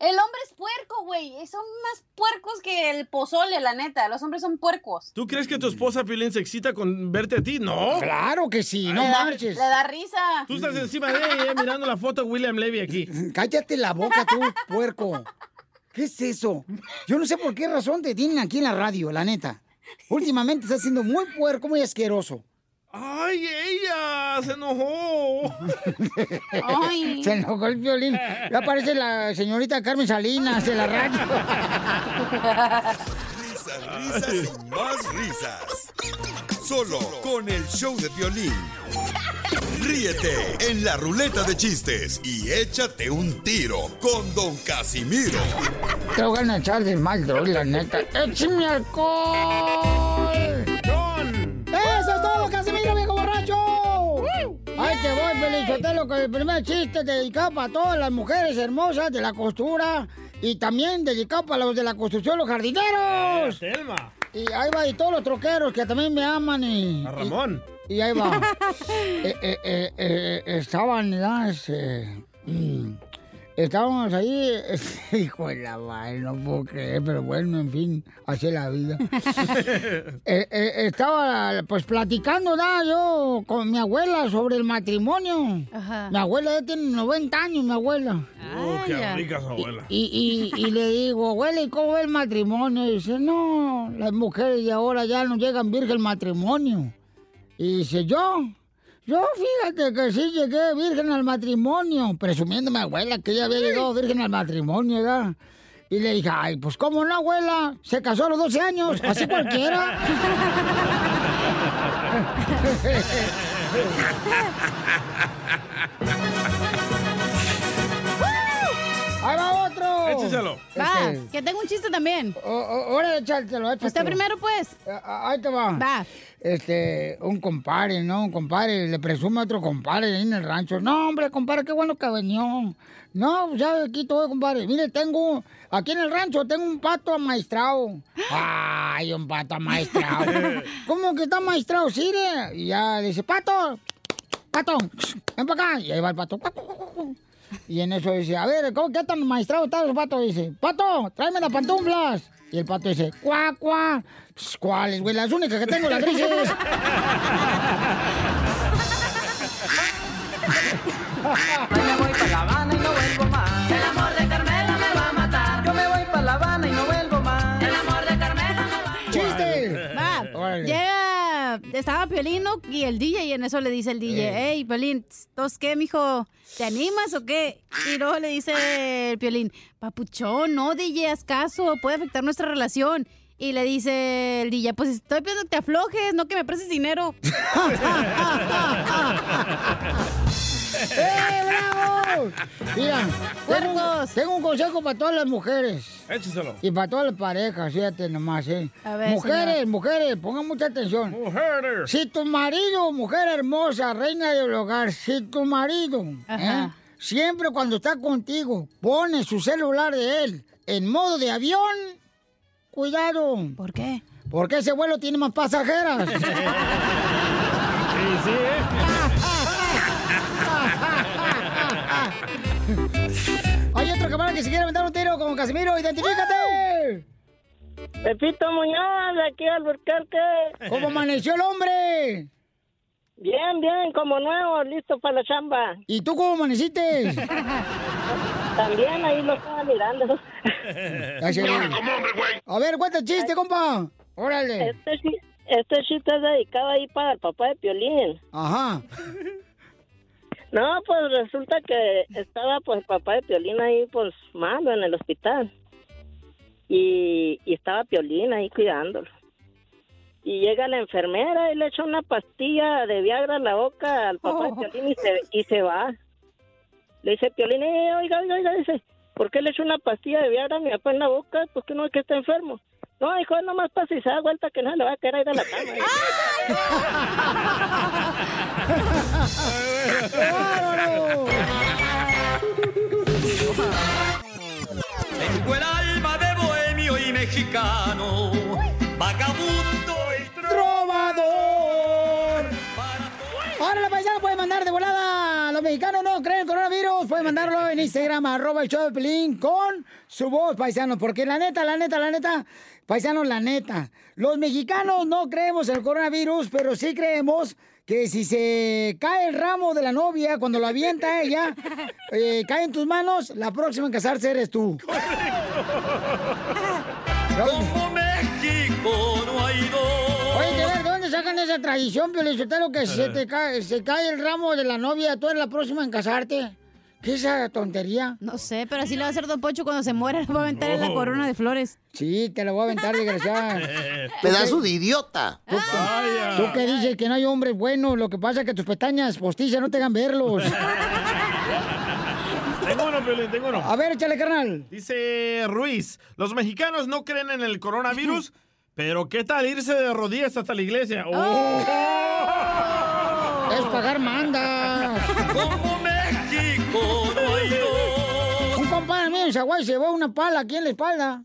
el hombre es puerco, güey. Son más puercos que el pozole, la neta. Los hombres son puercos.
¿Tú crees que tu esposa Piolín se excita con verte a ti? No.
Claro que sí,
le, da, le da risa.
Tú estás encima de ella eh, mirando la foto de William Levy aquí. [laughs]
Cállate la boca tú, puerco. ¿Qué es eso? Yo no sé por qué razón te tienen aquí en la radio, la neta. Últimamente estás siendo muy puerco, muy asqueroso.
¡Ay, ella! ¡Se enojó!
Ay.
Se enojó el violín. Ya aparece la señorita Carmen Salinas de la radio.
Risas, risas y más risas. Solo con el show de violín. Ríete en la ruleta de chistes y échate un tiro con Don Casimiro.
Te voy a echar de mal, droga, la neta. ¡Échame alcohol! ¡Eso es todo, Casimiro, viejo borracho! Ahí te voy, Felizotelo, con el primer chiste dedicado para todas las mujeres hermosas de la costura y también dedicado para los de la construcción, los jardineros.
Telma.
Y ahí va, y todos los troqueros que también me aman y...
A Ramón.
Y, y ahí va. [laughs] Eh, eh, eh, eh, estaban. Estábamos ahí, [laughs] hijo de la madre, no puedo creer, pero bueno, en fin, así es la vida. [laughs] Eh, eh, estaba, pues, platicando, ¿verdad? Yo con mi abuela sobre el matrimonio. Mi abuela ya tiene 90 años, mi abuela.
Oh, qué rica su abuela.
Y, y, y le digo, abuela, ¿y cómo va el matrimonio? Y dice, no, las mujeres de ahora ya no llegan virgen al matrimonio. Y dice, yo, yo fíjate que sí llegué virgen al matrimonio, presumiendo mi abuela que ella había llegado virgen al matrimonio, ¿verdad? Y le dije, ay, pues cómo no, abuela, se casó a los 12 años, así cualquiera. [laughs]
Écheselo.
Va,
Este,
que tengo un chiste también.
o- o- Órale, échatelo, échatelo.
Usted primero, pues.
Ah, Ahí te va.
Va.
Este, un compadre, ¿no? Un compadre, le presume a otro compadre ahí en el rancho. No, hombre, compadre, qué bueno que venió. No, pues, ya aquí todo, compadre. Mire, tengo, aquí en el rancho tengo un pato amaestrado. Ay, un pato amaestrado. [laughs] ¿Cómo que está amaestrado? Sí, le. Y ya dice, pato, pato, ven para acá. Y ahí va el pato. Y en eso dice, a ver, ¿cómo que tan maestrado están los patos? Dice, pato, tráeme las pantuflas. Y el pato dice, cuá, cuá. Pues, ¿Cuáles, güey? Las únicas que tengo, las grises. [laughs]
estaba Piolín ¿no? y el DJ, y en eso le dice el DJ, hey, Piolín, ¿tos qué, mijo? ¿Te animas o qué? Y luego le dice el Piolín, papuchón, no, DJ, haz caso, puede afectar nuestra relación. Y le dice el DJ, pues estoy pidiendo que te aflojes, no que me prestes dinero. [laughs] [laughs]
¡Eh, bravo! Mira, tengo, tengo un consejo para todas las mujeres.
Écheselo.
Y para todas las parejas, fíjate nomás, ¿eh?
A ver,
mujeres,
señor.
mujeres, pongan mucha atención.
Mujeres.
Si tu marido, mujer hermosa, reina del hogar, si tu marido. ¿eh? siempre cuando está contigo, pone su celular de él en modo de avión, cuidado.
¿Por qué?
Porque ese vuelo tiene más pasajeras. [laughs]
Sí, sí,
Hay que se quiere aventar un tiro con Casimiro, identifícate.
Pepito Muñoz, de aquí al Burquerque.
¿Cómo amaneció el hombre?
Bien, bien, como nuevo, listo para la chamba.
¿Y tú cómo amaneciste? [laughs]
También ahí lo estaba mirando.
A ver, cuenta el chiste, compa. Órale.
Este, este chiste es dedicado ahí para el papá de Piolín.
Ajá.
No, pues resulta que estaba pues el papá de Piolín ahí pues malo en el hospital. Y, y estaba Piolín ahí cuidándolo. Y llega la enfermera y le echa una pastilla de Viagra en la boca al papá de Piolín y se, y se va. Le dice Piolín, eh, oiga, oiga, oiga, dice, ¿por qué le echa una pastilla de Viagra a mi papá en la boca? Pues que no es que está enfermo. No, hijo, nomás pasa y se da vuelta que no le va a querer ir a la cama. [laughs]
Tengo el alma de bohemio y mexicano, vagabundo y
¡Trovador! Ahora la paisana puede mandar de volada. Los mexicanos no creen el coronavirus. Pueden mandarlo en Instagram, arroba el show de Pelín, con su voz, paisanos. Porque la neta, la neta, la neta, paisanos, la neta. Los mexicanos no creemos en el coronavirus, pero sí creemos que si se cae el ramo de la novia cuando lo avienta ella, [laughs] eh, cae en tus manos, la próxima en casarse eres tú.
Como México no hay dos.
Sacan esa tradición, Piolichotelo, que se te cae, se cae el ramo de la novia, tú eres la próxima en casarte? ¿Qué es esa tontería?
No sé, pero así le va a hacer Don Pocho cuando se muera, le va a aventar en la corona de flores.
Sí, te la voy a aventar, desgraciada. [laughs] [laughs]
Pedazo de idiota.
¿Tú, tú que dices que no hay hombres buenos, lo que pasa es que tus pestañas postizas no te hagan verlos. [laughs]
Tengo uno, Piolín, tengo uno.
A ver, échale, carnal.
Dice Ruiz, los mexicanos no creen en el coronavirus, pero ¿qué tal irse de rodillas hasta la iglesia? ¡Oh!
Es pagar mandas.
Como México no hay dos.
Un compadre mío en Zaguay se llevó una pala aquí en la espalda.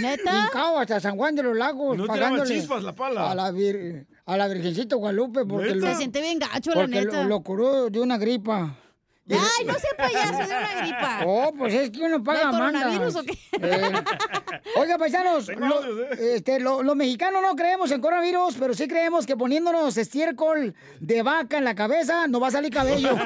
¿Neta?
Hincao hasta San Juan de los Lagos.
¿No
pagándole
chispas la pala?
A la, vir- a la Virgencita Guadalupe. Porque
Se
lo,
siente bien gacho, la
porque lo-
neta.
Lo, curó de una gripa.
Ay, no sea payaso de una gripa.
Oh, pues es que uno paga
¿De coronavirus o qué?
Eh, Oiga, paisanos, lo-
¿eh?
este, lo- los mexicanos no creemos en coronavirus, pero sí creemos que poniéndonos estiércol de vaca en la cabeza nos va a salir cabello. [laughs]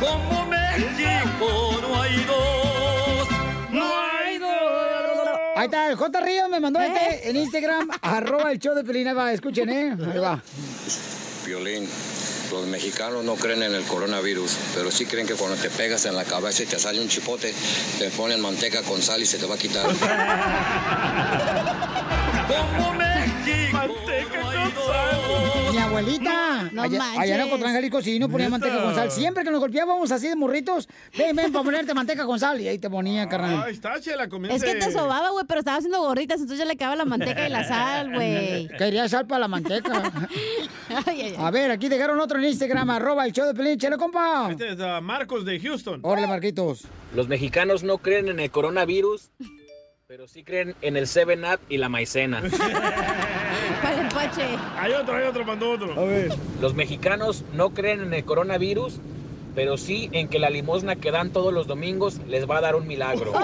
Como México no hay dos. No hay dos.
Ahí está, el J. Ríos me mandó
¿Eh?
este en Instagram, arroba el show de Pelín. Ahí va, escuchen, ¿eh? Ahí va.
Violín, los mexicanos no creen en el coronavirus, pero sí creen que cuando te pegas en la cabeza y te sale un chipote, te ponen manteca con sal y se te va a quitar.
Como México hay dos.
Mi abuelita,
No
allá, allá en Ocotlán, Jalisco, sí, no ponía manteca con sal. Siempre que nos golpeábamos así de morritos, ven, ven, para ponerte manteca con sal. Y ahí te ponía, carnal.
Ahí está, chela, comienza.
Es que te sobaba, güey, pero estaba haciendo gorditas, entonces ya le acaba la manteca y la sal, [laughs] güey.
Quería sal para la manteca. [laughs]
Ay, ay, ay.
A ver, aquí dejaron otro en Instagram, arroba el show de Pelín. Chale, compa.
Este es Marcos de Houston.
Órale, Marquitos.
Los mexicanos no creen en el coronavirus, pero sí creen en el 7-Up y la maicena. [laughs]
Para el pache.
Hay otro, hay otro, mandó otro.
A ver.
Los mexicanos no creen en el coronavirus, pero sí en que la limosna que dan todos los domingos les va a dar un milagro. [laughs]
¡Oh!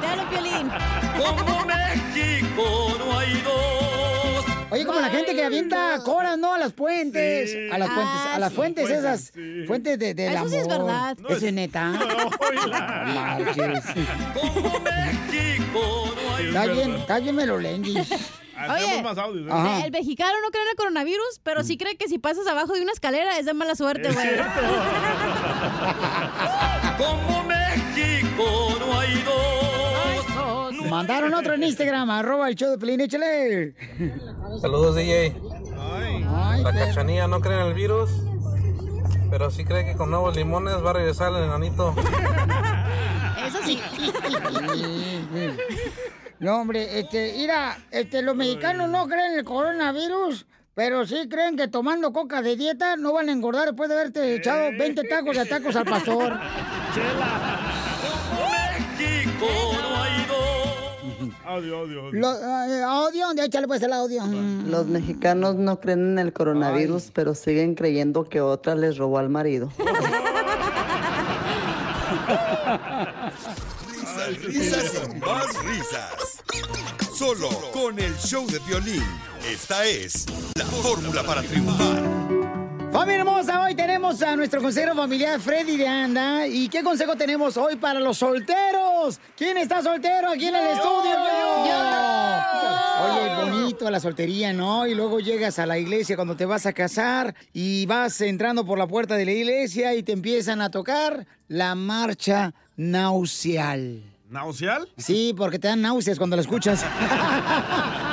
Te hablo, Piolín.
Oye, como la gente que avienta coras, ¿no? A las puentes.
Sí.
A las puentes,
Ah,
a las
sí.
fuentes
Fuentes,
esas.
sí.
Fuentes de, del
Eso
amor.
sí es verdad.
No,
¿Eso es neta?
Como México no hay
Es
Está bien, está bien melolenguis.
Oye.
más audios. ¿eh?
El mexicano no cree en el coronavirus, pero sí cree que si pasas abajo de una escalera es de mala suerte, güey. [laughs]
Como México.
Mandaron otro en Instagram, arroba el show de Pelín, échale.
Saludos, DJ.
Ay,
La cachanilla no cree en el virus, pero sí cree que con nuevos limones va a regresar el enanito.
Eso sí.
No, hombre, este, mira, este, los mexicanos no creen en el coronavirus, pero sí creen que tomando coca de dieta no van a engordar después de haberte echado 20 tacos de tacos al pastor.
Como
Audio, audio, audio.
Lo, eh, audio, de échale pues el audio. Mm.
Los mexicanos no creen en el coronavirus, pero siguen creyendo que otra les robó al marido. [laughs]
Risas, risas y más risas. Solo con el show de violín. Esta es la fórmula para triunfar.
Familia hermosa, hoy tenemos a nuestro consejero familiar Freddy de Anda. ¿Y qué consejo tenemos hoy para los solteros? ¿Quién está soltero aquí en el estudio? Oye, bonito la soltería, ¿no? Y luego llegas a la iglesia cuando te vas a casar y vas entrando por la puerta de la iglesia y te empiezan a tocar la marcha nauseal.
¿Nauseal?
Sí, porque te dan náuseas cuando la escuchas. [laughs]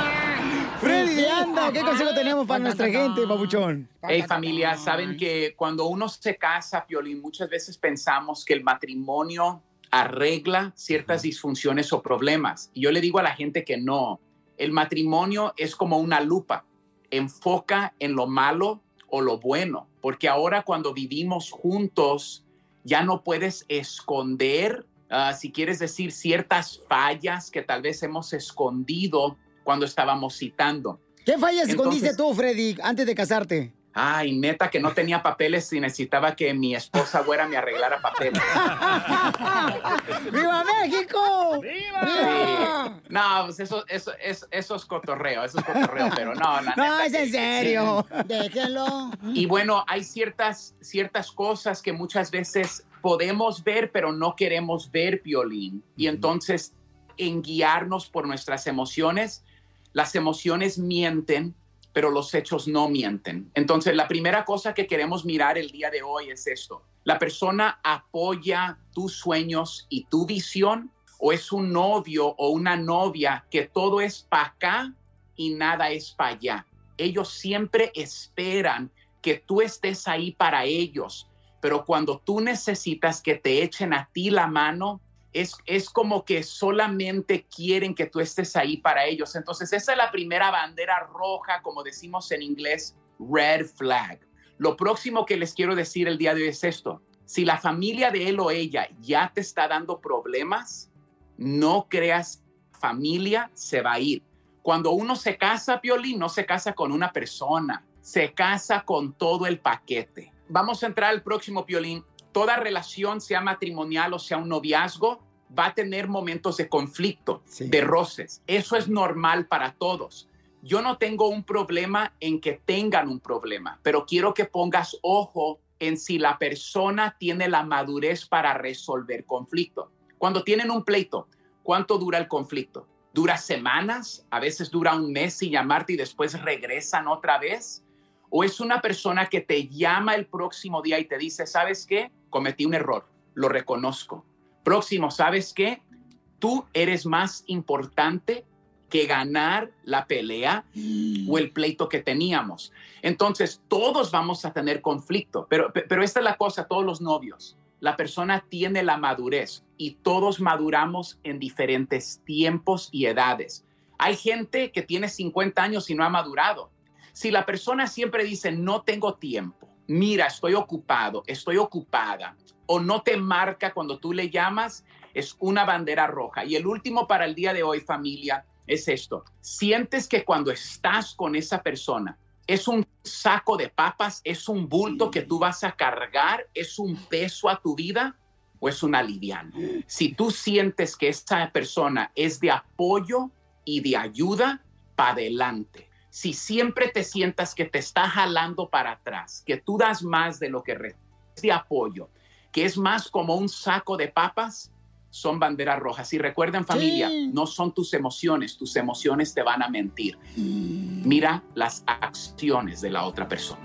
Anda, ¿qué consejo tenemos para nuestra gente, papuchón?
Hey familia, saben que cuando uno se casa, Piolín, muchas veces pensamos que el matrimonio arregla ciertas disfunciones o problemas. Y yo le digo a la gente que no. El matrimonio es como una lupa. Enfoca en lo malo o lo bueno. Porque ahora cuando vivimos juntos, ya no puedes esconder, ah, si quieres decir, ciertas fallas que tal vez hemos escondido cuando estábamos citando.
¿Qué fallas escondiste tú, Freddy, antes de casarte?
Ay, neta, que no tenía papeles y necesitaba que mi esposa güera me arreglara papeles. [laughs]
¡Viva México!
Sí. No, pues eso, eso, eso, eso es cotorreo, eso es cotorreo, pero no, la
No,
neta
es
que
en
sí.
serio. Déjenlo.
Y bueno, hay ciertas, ciertas cosas que muchas veces podemos ver, pero no queremos ver, Piolín. Y entonces, en guiarnos por nuestras emociones, las emociones mienten, pero los hechos no mienten. Entonces, la primera cosa que queremos mirar el día de hoy es esto. ¿La persona apoya tus sueños y tu visión? ¿O es un novio o una novia que todo es para acá y nada es para allá? Ellos siempre esperan que tú estés ahí para ellos, pero cuando tú necesitas que te echen a ti la mano, es, es como que solamente quieren que tú estés ahí para ellos. Entonces, esa es la primera bandera roja, como decimos en inglés, red flag. Lo próximo que les quiero decir el día de hoy es esto. Si la familia de él o ella ya te está dando problemas, no creas familia se va a ir. Cuando uno se casa, Piolín, no se casa con una persona, se casa con todo el paquete. Vamos a entrar al próximo, Piolín. Toda relación, sea matrimonial o sea un noviazgo, va a tener momentos de conflicto, de roces. Eso es normal para todos. Yo no tengo un problema en que tengan un problema, pero quiero que pongas ojo en si la persona tiene la madurez para resolver conflicto. Cuando tienen un pleito, ¿cuánto dura el conflicto? ¿Dura semanas? A veces dura un mes sin llamarte y después regresan otra vez. ¿O es una persona que te llama el próximo día y te dice, ¿sabes qué? Cometí un error, lo reconozco. Próximo, ¿sabes qué? Tú eres más importante que ganar la pelea o el pleito que teníamos. Entonces, todos vamos a tener conflicto, pero, pero esta es la cosa, todos los novios. La persona tiene la madurez y todos maduramos en diferentes tiempos y edades. Hay gente que tiene 50 años y no ha madurado. Si la persona siempre dice, no tengo tiempo, mira, estoy ocupado, estoy ocupada, o no te marca cuando tú le llamas, es una bandera roja. Y el último para el día de hoy, familia, es esto. Sientes que cuando estás con esa persona, es un saco de papas, es un bulto que tú vas a cargar, es un peso a tu vida o es una liviana. Si tú sientes que esa persona es de apoyo y de ayuda, para adelante. Si siempre te sientas que te está jalando para atrás, que tú das más de lo que recibes de apoyo, que es más como un saco de papas, son banderas rojas. Y recuerden familia,
Sí.
no son tus emociones, tus emociones te van a mentir. Mira las acciones de la otra persona.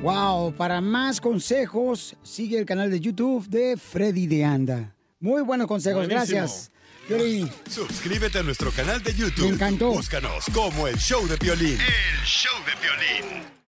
Wow, para más consejos, sigue el canal de YouTube de Freddy de Anda. Muy buenos consejos,
Buenísimo.
gracias. Piolín.
Suscríbete a nuestro canal de YouTube.
Me encantó.
Búscanos como el show de violín. El show de violín.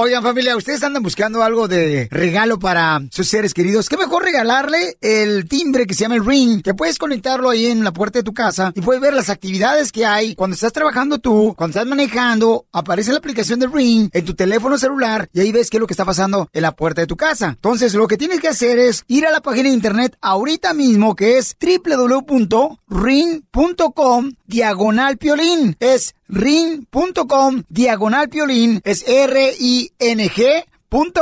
Oigan familia, ustedes andan buscando algo de regalo para sus seres queridos. ¿Qué mejor regalarle el timbre que se llama el ring? Que puedes conectarlo ahí en la puerta de tu casa y puedes ver las actividades que hay cuando estás trabajando tú, cuando estás manejando, aparece la aplicación del ring en tu teléfono celular y ahí ves qué es lo que está pasando en la puerta de tu casa. Entonces lo que tienes que hacer es ir a la página de internet ahorita mismo que es www.ring.com diagonal piolín. Es ring.com diagonal piolín. Es R-I-N-G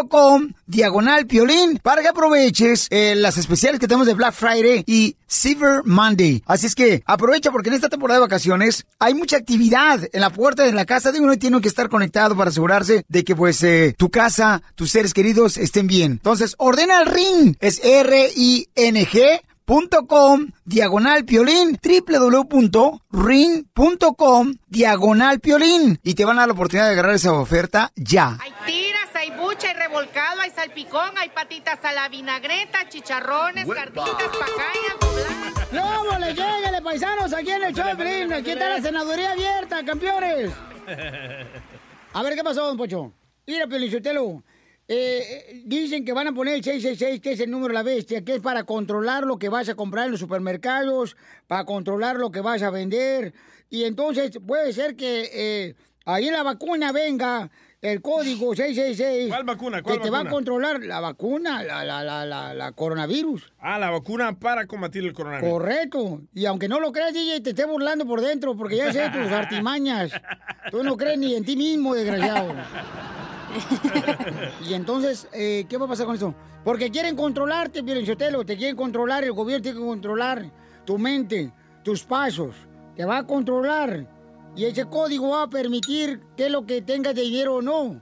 com diagonal piolín para que aproveches eh, las especiales que tenemos de Black Friday y Silver Monday. Así es que aprovecha porque en esta temporada de vacaciones hay mucha actividad en la puerta de la casa de uno y tiene que estar conectado para asegurarse de que pues eh, tu casa, tus seres queridos estén bien. Entonces ordena el ring. Es R-I-N-G punto com diagonal piolín www.ring.com diagonal piolín y te van a dar la oportunidad de agarrar esa oferta ya.
Hay tiras, hay bucha, hay revolcado, hay salpicón, hay patitas a la vinagreta, chicharrones, carnitas, pacayas,
¡No, le lléguele, paisanos! Aquí en el show de Piolín. Aquí está la senaduría abierta, campeones. [laughs] A ver, ¿qué pasó, don Pocho? Mira, Piolichotelo. Eh, eh, dicen que van a poner el 666, que es el número de la bestia, que es para controlar lo que vas a comprar en los supermercados, para controlar lo que vas a vender. Y entonces puede ser que eh, ahí en la vacuna venga el código 666.
¿Cuál vacuna? ¿Cuál
que te va a controlar la vacuna, la, la, la, la, la coronavirus.
Ah, la vacuna para combatir el coronavirus.
Correcto. Y aunque no lo creas, DJ, te esté burlando por dentro, porque ya sé tus [laughs] artimañas. Tú no crees ni en ti mismo, desgraciado. [laughs] Y entonces, eh, ¿qué va a pasar con eso? Porque quieren controlarte, Sotelo, te quieren controlar, el gobierno tiene que controlar tu mente, tus pasos, te va a controlar. Y ese código va a permitir que lo que tengas de dinero o no.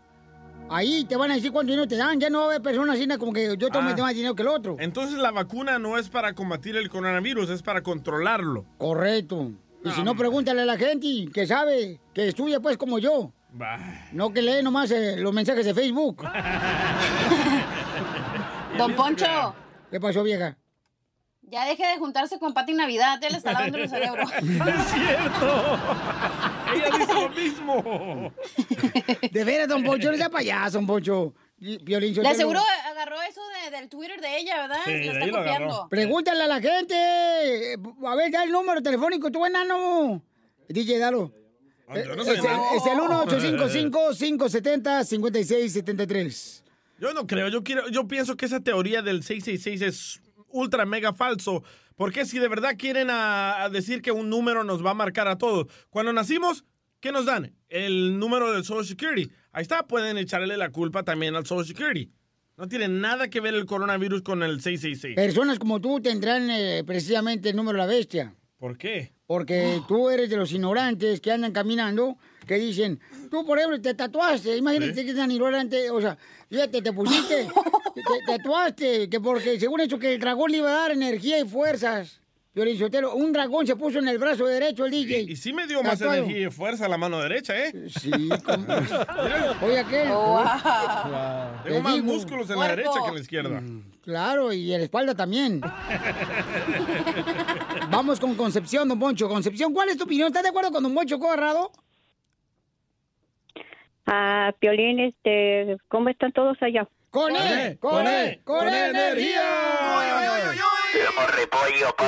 Ahí te van a decir cuánto dinero te dan, ya no va a haber personas así como que yo tomo
Ah.
más dinero que el otro.
Entonces la vacuna no es para combatir el coronavirus, es para controlarlo.
Correcto. Y si no, pregúntale a la gente que sabe, que estudia pues como yo. No que lee nomás eh, los mensajes de Facebook. [laughs]
Don Poncho.
¿Qué pasó, vieja?
Ya deje de juntarse con Pati Navidad, él está lavando el cerebro. [laughs]
No es cierto. Ella dice lo mismo.
De veras, don Poncho, no sea payaso, don Poncho. Y- Piolín
De
Sotelo.
seguro agarró eso de- del Twitter de ella, ¿verdad?
Sí,
está
lo agarró.
copiando.
Pregúntale a la gente. A ver, da el número telefónico, tú enano. DJ, dalo. Eh,
yo no soy
es, el, es el 1855-570-5673. [laughs]
Yo no creo, yo quiero, yo pienso que esa teoría del 666 es ultra mega falso. Porque si de verdad quieren a, a decir que un número nos va a marcar a todos, cuando nacimos, ¿qué nos dan? El número del Social Security. Ahí está, pueden echarle la culpa también al Social Security. No tiene nada que ver el coronavirus con el 666.
Personas como tú tendrán eh, precisamente el número de la bestia.
¿Por qué?
Porque [gasps] tú eres de los ignorantes que andan caminando, que dicen, tú por ejemplo te tatuaste, imagínate
Sí.
que tan ignorante, o sea, fíjate, te pusiste, [laughs] te, te tatuaste, que porque según eso que el dragón le iba a dar energía y fuerzas. Sotelo, un dragón se puso en el brazo derecho el DJ.
Y sí me dio más
Tatuado.
energía y fuerza la mano derecha, ¿eh?
Sí, [laughs] Oye, aquel.
Tengo
Te
más
digo.
músculos en la derecha que en la izquierda.
Claro, y en la espalda también. [laughs] Vamos con Concepción, don Poncho. Concepción, ¿cuál es tu opinión? ¿Estás de acuerdo con don Poncho Corrado?
Ah, Piolín, este, ¿cómo están todos allá?
¡Con él! ¡Con él! ¡Con energía!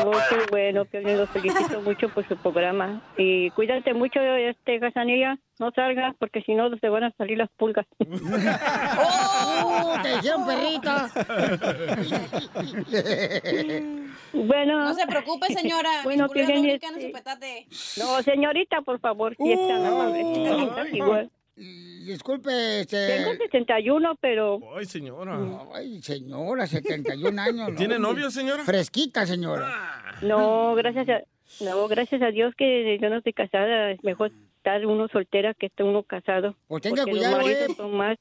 Oh, qué bueno, Piolín, los felicito mucho por su programa. Y cuídate mucho, este, Casanilla, no salgas porque si no te van a salir las pulgas. [laughs]
¡Oh! ¡Te dijeron perrita! [laughs]
bueno.
No se preocupe, señora. [laughs]
Bueno,
en su petate.
No, señorita, por favor, si es tan amable. señorita, igual.
Disculpe, este...
Tengo 71, pero...
Ay, señora.
Ay, señora, 71 años.
¿Tiene
no,
novio, señora?
Fresquita, señora.
No, gracias a... No, gracias a Dios que yo no estoy casada. Es mejor estar uno soltera que esté uno casado.
Pues tenga cuidado, eh.
son más-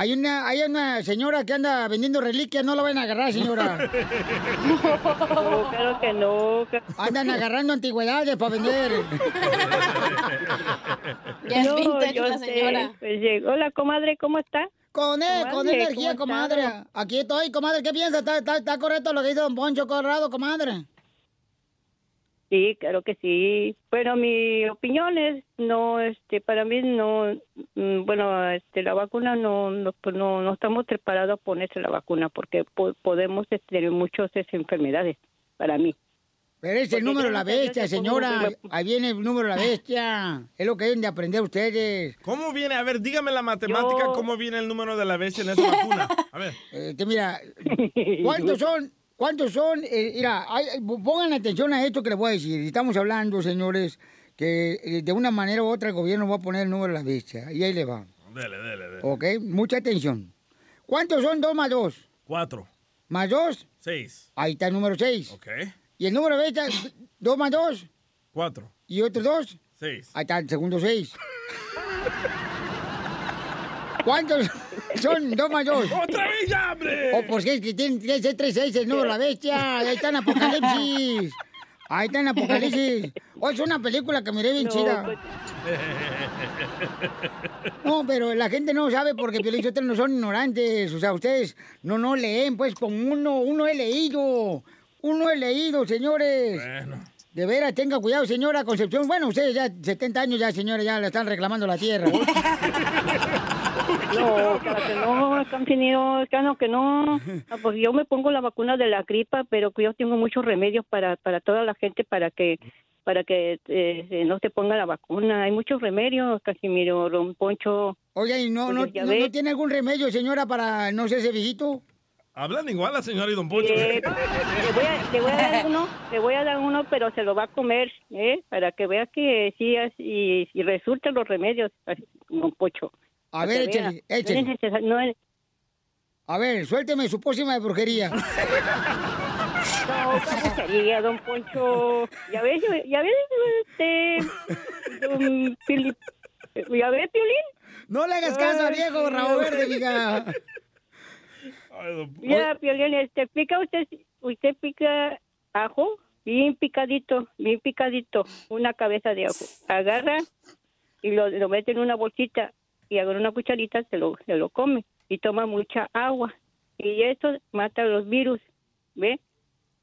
Hay una, hay una señora que anda vendiendo reliquias, no la van a agarrar, señora. [laughs]
No, claro que no.
Andan agarrando antigüedades para vender.
Ya es
No,
vintage la
sé.
señora.
Pues llegó. Hola, comadre, ¿cómo está?
Con él, con energía,
¿cómo ha
comadre. Aquí estoy, comadre. ¿Qué piensa? ¿Está, está, está correcto lo que dice don Poncho Corrado, comadre?
Sí, claro que sí. Bueno, mi opinión es, no, este, para mí no, mm, bueno, este, la vacuna no, no, pues no, no estamos preparados a ponerse la vacuna porque po- podemos tener muchas enfermedades, para mí.
Pero es el
Porque
número de la bestia, señora.
se
Ahí viene el número de la bestia. Es lo que deben de aprender ustedes.
¿Cómo viene? A ver, dígame la matemática,
Yo-
¿cómo viene el número de la bestia en esa vacuna? A ver. [laughs]
Este, mira, [laughs] ¿cuántos son? ¿Cuántos son? Eh, mira, hay- pongan atención a esto que les voy a decir. Estamos hablando, señores, que eh, de una manera u otra el gobierno va a poner el número de la bestia. Y ahí le va.
Dele, dele, dele.
¿Ok? Mucha atención. ¿Cuántos son dos más dos?
Cuatro.
¿Más dos?
Seis.
Ahí está el número seis.
Ok.
¿Y el número de bestia? ¿Dos más dos?
Cuatro.
¿Y otros dos?
Seis.
Ahí está el segundo seis. [laughs] ¿Cuántos son dos dos? [laughs]
¡Otra vez ya, hombre!
O pues es que tiene que ser tres seis el número de la bestia. Ahí está en Apocalipsis. Ahí está en Apocalipsis. Oh, es una película que miré bien
No,
chida.
pues- [laughs]
No, pero la gente no sabe porque Piolín Sotelo no son ignorantes. O sea, ustedes no, no leen, pues, con uno. Uno he leído. Uno he leído, señores. De veras, tenga cuidado, señora Concepción. Bueno, ustedes ya 70 años ya, señora, ya le están reclamando la tierra. [laughs]
No, claro que no, Campinillo, claro que no. Ah, Pues yo me pongo la vacuna de la gripa, pero yo tengo muchos remedios para, para toda la gente para que para que eh, no se ponga la vacuna. Hay muchos remedios, Casimiro, Don Poncho.
Oye, ¿y no, no,
Pues
no, no tiene algún remedio, señora, para no ser ese viejito?
Hablan igual la señora y don Poncho.
Eh, le, voy a, le voy a dar [laughs] uno, le voy a dar uno, pero se lo va a comer, ¿eh? Para que vea que sí, y, y resultan los remedios, Don Poncho.
A ver, échale, échale.
No es necesario- no es-
A ver, suélteme su pócima de brujería. [laughs]
No, ¿cómo sería, don Poncho? Ya ves, ya ves, este, don Pili- ¿ya ves, Piolín?
No le hagas caso a Diego Rabo Verde, diga.
Ya, Piolín, este, pica usted, usted pica ajo, bien picadito, bien picadito, una cabeza de ajo. Agarra y lo, lo mete en una bolsita y agarra una cucharita, se lo, se lo come y toma mucha agua. Y eso mata los virus, ¿ve?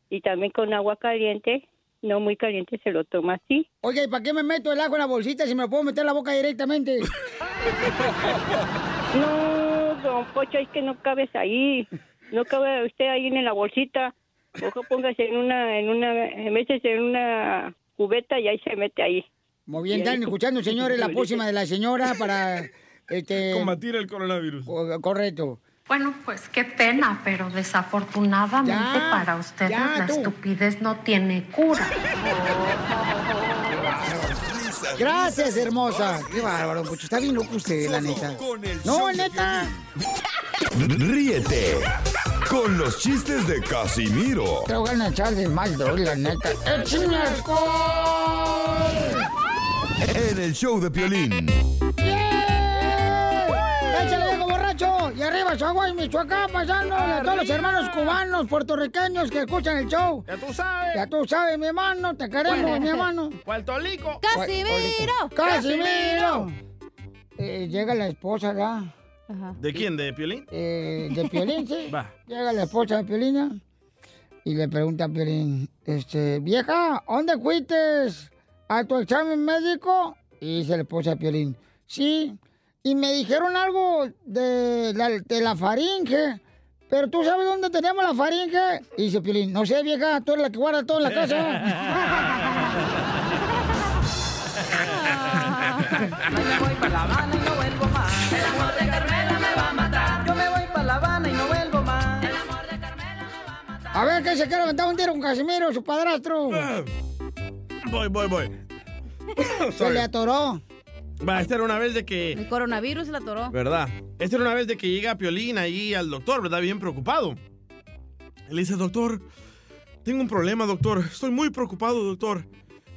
Y también con agua caliente, no muy caliente, se lo toma así.
Oye, ¿y para qué me meto el ajo en la bolsita si me lo puedo meter en la boca directamente? [laughs]
No, don Pocho, es que no cabes ahí. No cabe usted ahí en la bolsita. Ojo, póngase en una, en una, métese en una cubeta y ahí se mete ahí.
Muy bien, están escuchando, señores, la pócima de la señora para... Este, [laughs]
Combatir el coronavirus.
Correcto.
Bueno, pues qué pena, pero desafortunadamente
Ya,
para ustedes
ya,
la
tú.
estupidez no tiene cura.
Gracias, hermosa. Qué bárbaro, Pucho. Está bien loco usted, la neta. No, neta.
Ríete con los chistes de Casimiro
Te voy a echar de mal, la neta. ¡Échame alcohol!
en el show de Piolín.
Y arriba, Chihuahua y Michoacán, pasando a todos los hermanos cubanos, puertorriqueños que escuchan el show.
Ya tú sabes.
Ya tú sabes, mi hermano, te queremos, mi hermano. [laughs]
Puerto Rico.
¡Casimiro! ¡Casimiro! Eh, llega la esposa, ¿verdad?
¿De quién? ¿De Piolín?
Eh, de Piolín, sí. [laughs]
Va.
Llega la esposa de Piolín y le pregunta a Piolín, este, vieja, ¿dónde fuiste a tu examen médico? Y dice la esposa de Piolín, sí, y me dijeron algo de la, de la faringe, pero ¿tú sabes dónde tenemos la faringe? Y dice Piolín, no sé, vieja, tú eres la que guarda todo en la casa. [laughs]
me voy para La Habana y no vuelvo más. El amor de Carmela me va a matar. Yo me voy para La Habana y no vuelvo más.
A ver, ¿qué se quiere aventar un tiro con Casimiro, su padrastro?
Voy, voy, voy.
Se le atoró.
Va, esta era una vez de que...
El coronavirus la atoró.
¿Verdad? Esta era una vez de que llega Piolín ahí al doctor, ¿verdad? Bien preocupado. Él dice, doctor, tengo un problema, doctor. Estoy muy preocupado, doctor.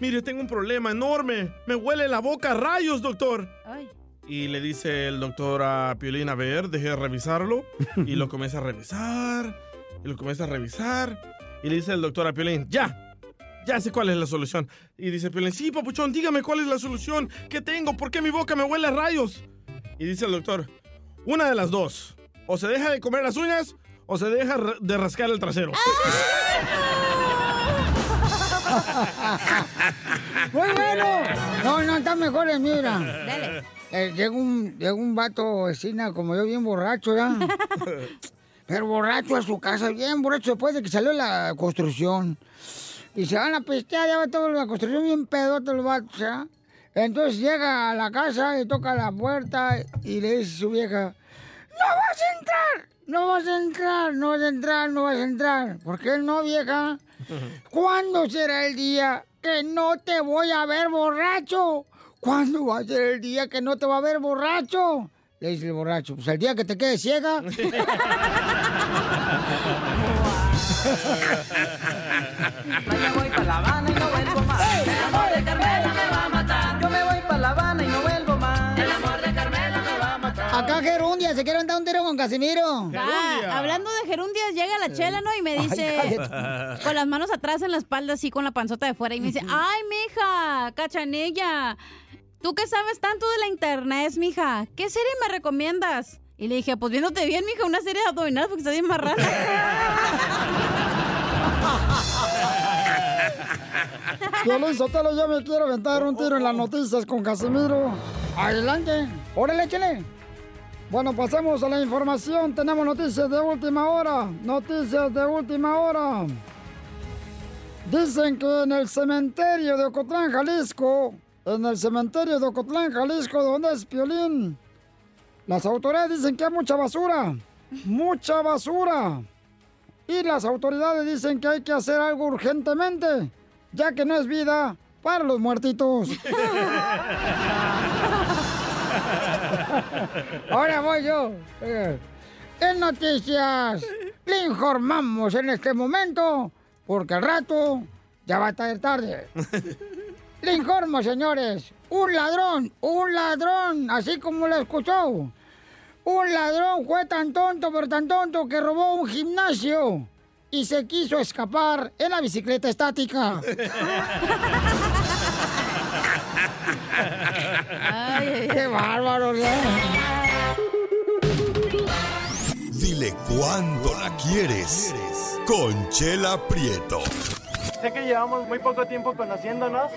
mire, tengo un problema enorme. Me huele la boca a rayos, doctor.
Ay.
Y le dice el doctor a Piolín, a ver, deje de revisarlo. Y lo [laughs] comienza a revisar. Y lo comienza a revisar. Y le dice el doctor a Piolín, ya, ya sé cuál es la solución. Y dice Piolín, sí, papuchón, dígame cuál es la solución. ¿Qué tengo? ¿Por qué mi boca me huele a rayos? Y dice el doctor, una de las dos. O se deja de comer las uñas o se deja de rascar el trasero. [laughs]
Muy bueno. No, no, está mejor mira.
Dale.
Eh, llega, un, llega un vato vecina como yo, bien borracho, ¿ya? [laughs] Pero borracho a su casa, bien borracho después de que salió la construcción. Y se van a pistear, ya va toda la construcción bien pedote los vatos, ¿ya? Entonces llega a la casa y toca la puerta y le dice a su vieja, ¡No vas a entrar! ¡No vas a entrar! ¡No vas a entrar! ¡No vas a entrar! ¿Por qué no, vieja? [laughs] ¿Cuándo será el día que no te voy a ver borracho? ¿Cuándo va a ser el día que no te va a ver borracho? Le dice el borracho, pues el día que te quedes ciega. [laughs] [laughs]
Vaya, voy para La Habana y no vuelvo más. El amor de Carmela me va a matar. Yo me voy para La Habana y no vuelvo más. El amor de Carmela me va a matar.
Acá Gerundia, se quieren dar un tiro con Casimiro.
Ah, hablando de gerundias, llega la chela, ¿no? Y me dice, con las manos atrás en la espalda, así con la panzota de fuera, y me dice, ay, mija, cachanilla, ¿tú qué sabes tanto de la internet, mija? ¿Qué serie me recomiendas? Y le dije, pues viéndote bien, mija, una serie de abdominales porque está bien marrana. [laughs]
Violín Sotelo, yo me quiero aventar un tiro en las noticias con Casimiro. Adelante. Órale, échale. Bueno, pasemos a la información. Tenemos noticias de última hora. Noticias de última hora. Dicen que en el cementerio de Ocotlán, Jalisco, en el cementerio de Ocotlán, Jalisco, donde es Piolín, las autoridades dicen que hay mucha basura. Mucha basura. Y las autoridades dicen que hay que hacer algo urgentemente, ya que no es vida para los muertitos. Ahora voy yo. Eh, En noticias, le informamos en este momento, porque al rato ya va a estar tarde. Le informo, señores, un ladrón, un ladrón, así como lo escuchó. Un ladrón fue tan tonto, pero tan tonto que robó un gimnasio y se quiso escapar en la bicicleta estática. ¡Qué bárbaro!
Dile cuándo la quieres. Conchela Prieto.
Sé que llevamos muy poco tiempo conociéndonos.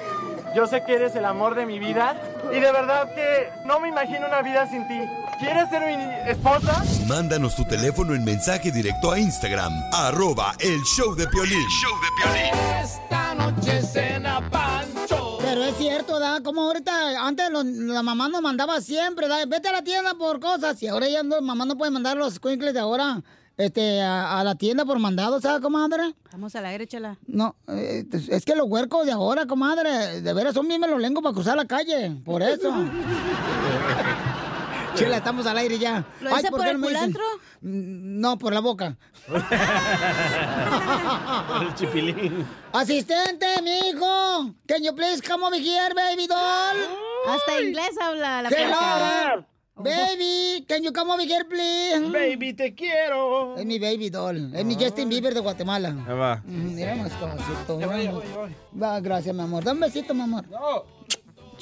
Yo sé que eres el amor de mi vida. Y de verdad que no me imagino una vida sin ti. ¿Quieres ser mi esposa?
Mándanos tu teléfono en mensaje directo a Instagram, arroba el show de Piolín.
Esta noche cena Pancho.
Pero es cierto, ¿da? Como ahorita, antes los- la mamá nos mandaba siempre, ¿da? Vete a la tienda por cosas. Y ahora ya no, mamá no puede mandar los cuincles de ahora este, a, a la tienda por mandado, ¿sabes, comadre?
Vamos al aire, chela.
No, eh, es que los huercos de ahora, comadre, de veras son bien melolengos para cruzar la calle, por eso. [laughs] Chela, estamos al aire ya.
¿Lo hice por el
me
culantro?
Mm, No, por la boca. [laughs]
El chipilín.
Asistente, mijo. Can you please come over here, baby doll?
Hasta inglés habla la
Hello.
Puerca.
Baby, can you come over here, please?
Baby, te quiero.
Es mi baby doll. Es mi Justin Bieber de Guatemala.
Ahí va.
Mm, Mira más cosito. Va, gracias, mi amor. Dame un besito, mi amor.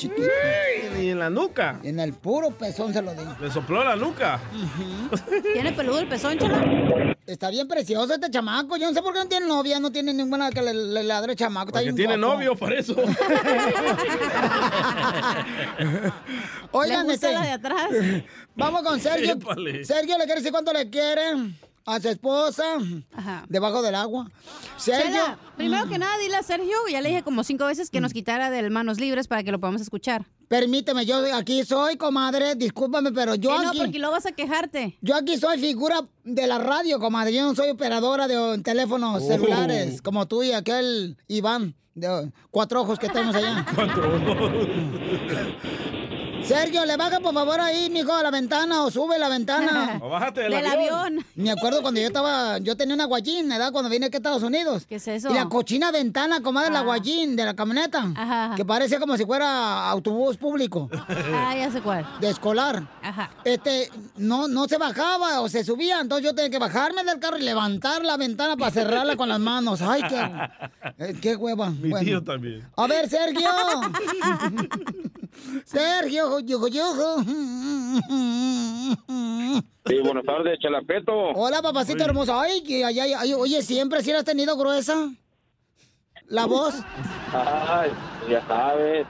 Chiquito.
Y en la nuca.
En el puro pezón se lo digo.
Le sopló la nuca.
¿Tiene peludo el pezón, chela?
Está bien precioso este chamaco. Yo no sé por qué no tiene novia, no tiene ninguna que le, le ladre chamaco. Está
Porque
bien
tiene
guapo.
novio, por eso. [laughs]
Oigan,
Le gusta
este,
la de atrás.
Vamos con Sergio.
Épale.
Sergio le quiere decir cuánto le quiere a su esposa debajo del agua. Sergio.
Chela, primero que nada, dile a Sergio, ya le dije como cinco veces que nos quitara del manos libres para que lo podamos escuchar.
Permíteme, yo aquí soy, comadre, discúlpame, pero yo
no,
aquí...
porque luego vas a quejarte.
Yo aquí soy figura de la radio, comadre. Yo no soy operadora de oh, teléfonos celulares, como tú y aquel Iván, de oh, cuatro ojos que tenemos allá. [laughs] [laughs] Sergio, le baja por favor ahí, mijo, a la ventana o sube la ventana. [laughs]
O bájate del Del avión. avión.
Me acuerdo cuando yo estaba, yo tenía una guayín, ¿verdad? Cuando vine aquí a Estados Unidos. ¿Qué es
eso?
Y la cochina ventana, comadre, la
Ah.
guayín de la camioneta.
Ajá.
Que parece como si fuera autobús público.
Ah, ya sé cuál.
De escolar.
Ajá.
Este, no, no se bajaba o se subía, entonces yo tenía que bajarme del carro y levantar la ventana para cerrarla con las manos. Ay, qué, [laughs] eh, qué hueva.
Mi
Bueno.
tío también.
A ver, Sergio. [laughs] Sergio, yo, yo.
Sí, buenas tardes, Chalapeto.
Hola, papacito hermoso. Ay, que ay, ay, ay, oye, siempre si la has tenido gruesa. La voz.
Ay, ya sabes.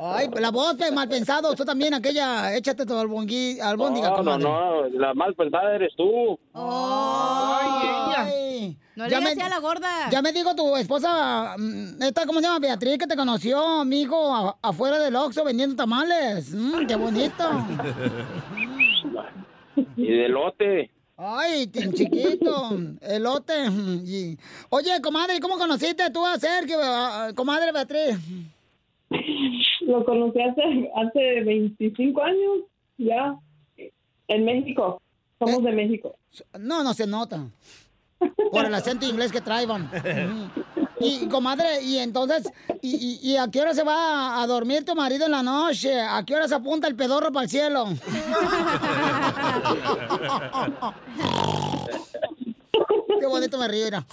Ay, la voz, pe, mal pensado. Tú también, aquella, échate tu albongui, albóndiga,
No, no,
comadre.
no, la mal pensada eres tú.
Ay,
No le
ya me-
a la gorda.
Ya me dijo tu esposa, mm, esta, ¿cómo se llama? Beatriz, que te conoció, amigo, a- afuera del Oxxo vendiendo tamales. Mm, qué bonito. [laughs]
y de lote.
Ay, tan chiquito, elote. y- Oye, comadre, ¿cómo conociste tú a Sergio, a- a- comadre Beatriz? [laughs]
Lo conocí hace, hace 25 años, ya, en México. Somos de México.
No, no se nota. Por el acento inglés que traían. [laughs] Y, comadre, y entonces, y, y- y a qué hora se va a, dormir tu marido en la noche? ¿A qué hora se apunta el pedorro para el cielo? [laughs] Qué bonito me río, mira.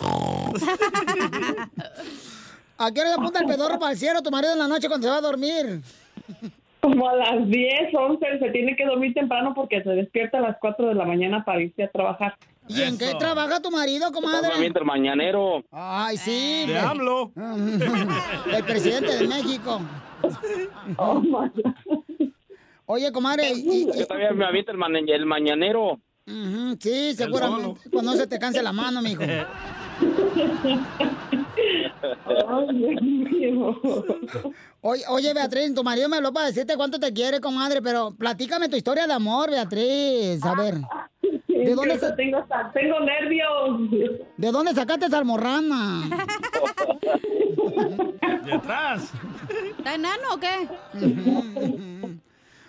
¿A qué hora se apunta el pedorro para el cielo tu marido en la noche cuando se va a dormir?
Como a las 10, 11, se tiene que dormir temprano porque se despierta a las 4 de la mañana para irse a trabajar.
¿Y en qué trabaja tu marido, comadre?
El mañanero.
Ay, sí.
De
güey.
AMLO.
El presidente de México. Oye, comadre, y- y-
Yo también me aviento el, mañanero.
Sí, seguramente. Cuando no se te canse la mano, mijo. [laughs] Oye, oye, Beatriz, tu marido me habló para decirte cuánto te quiere, comadre, pero platícame tu historia de amor, Beatriz. A ver. ¿De dónde, sa-
tengo, tengo nervios.
¿De dónde sacaste esa almorrana?
De atrás.
¿Está enano o qué?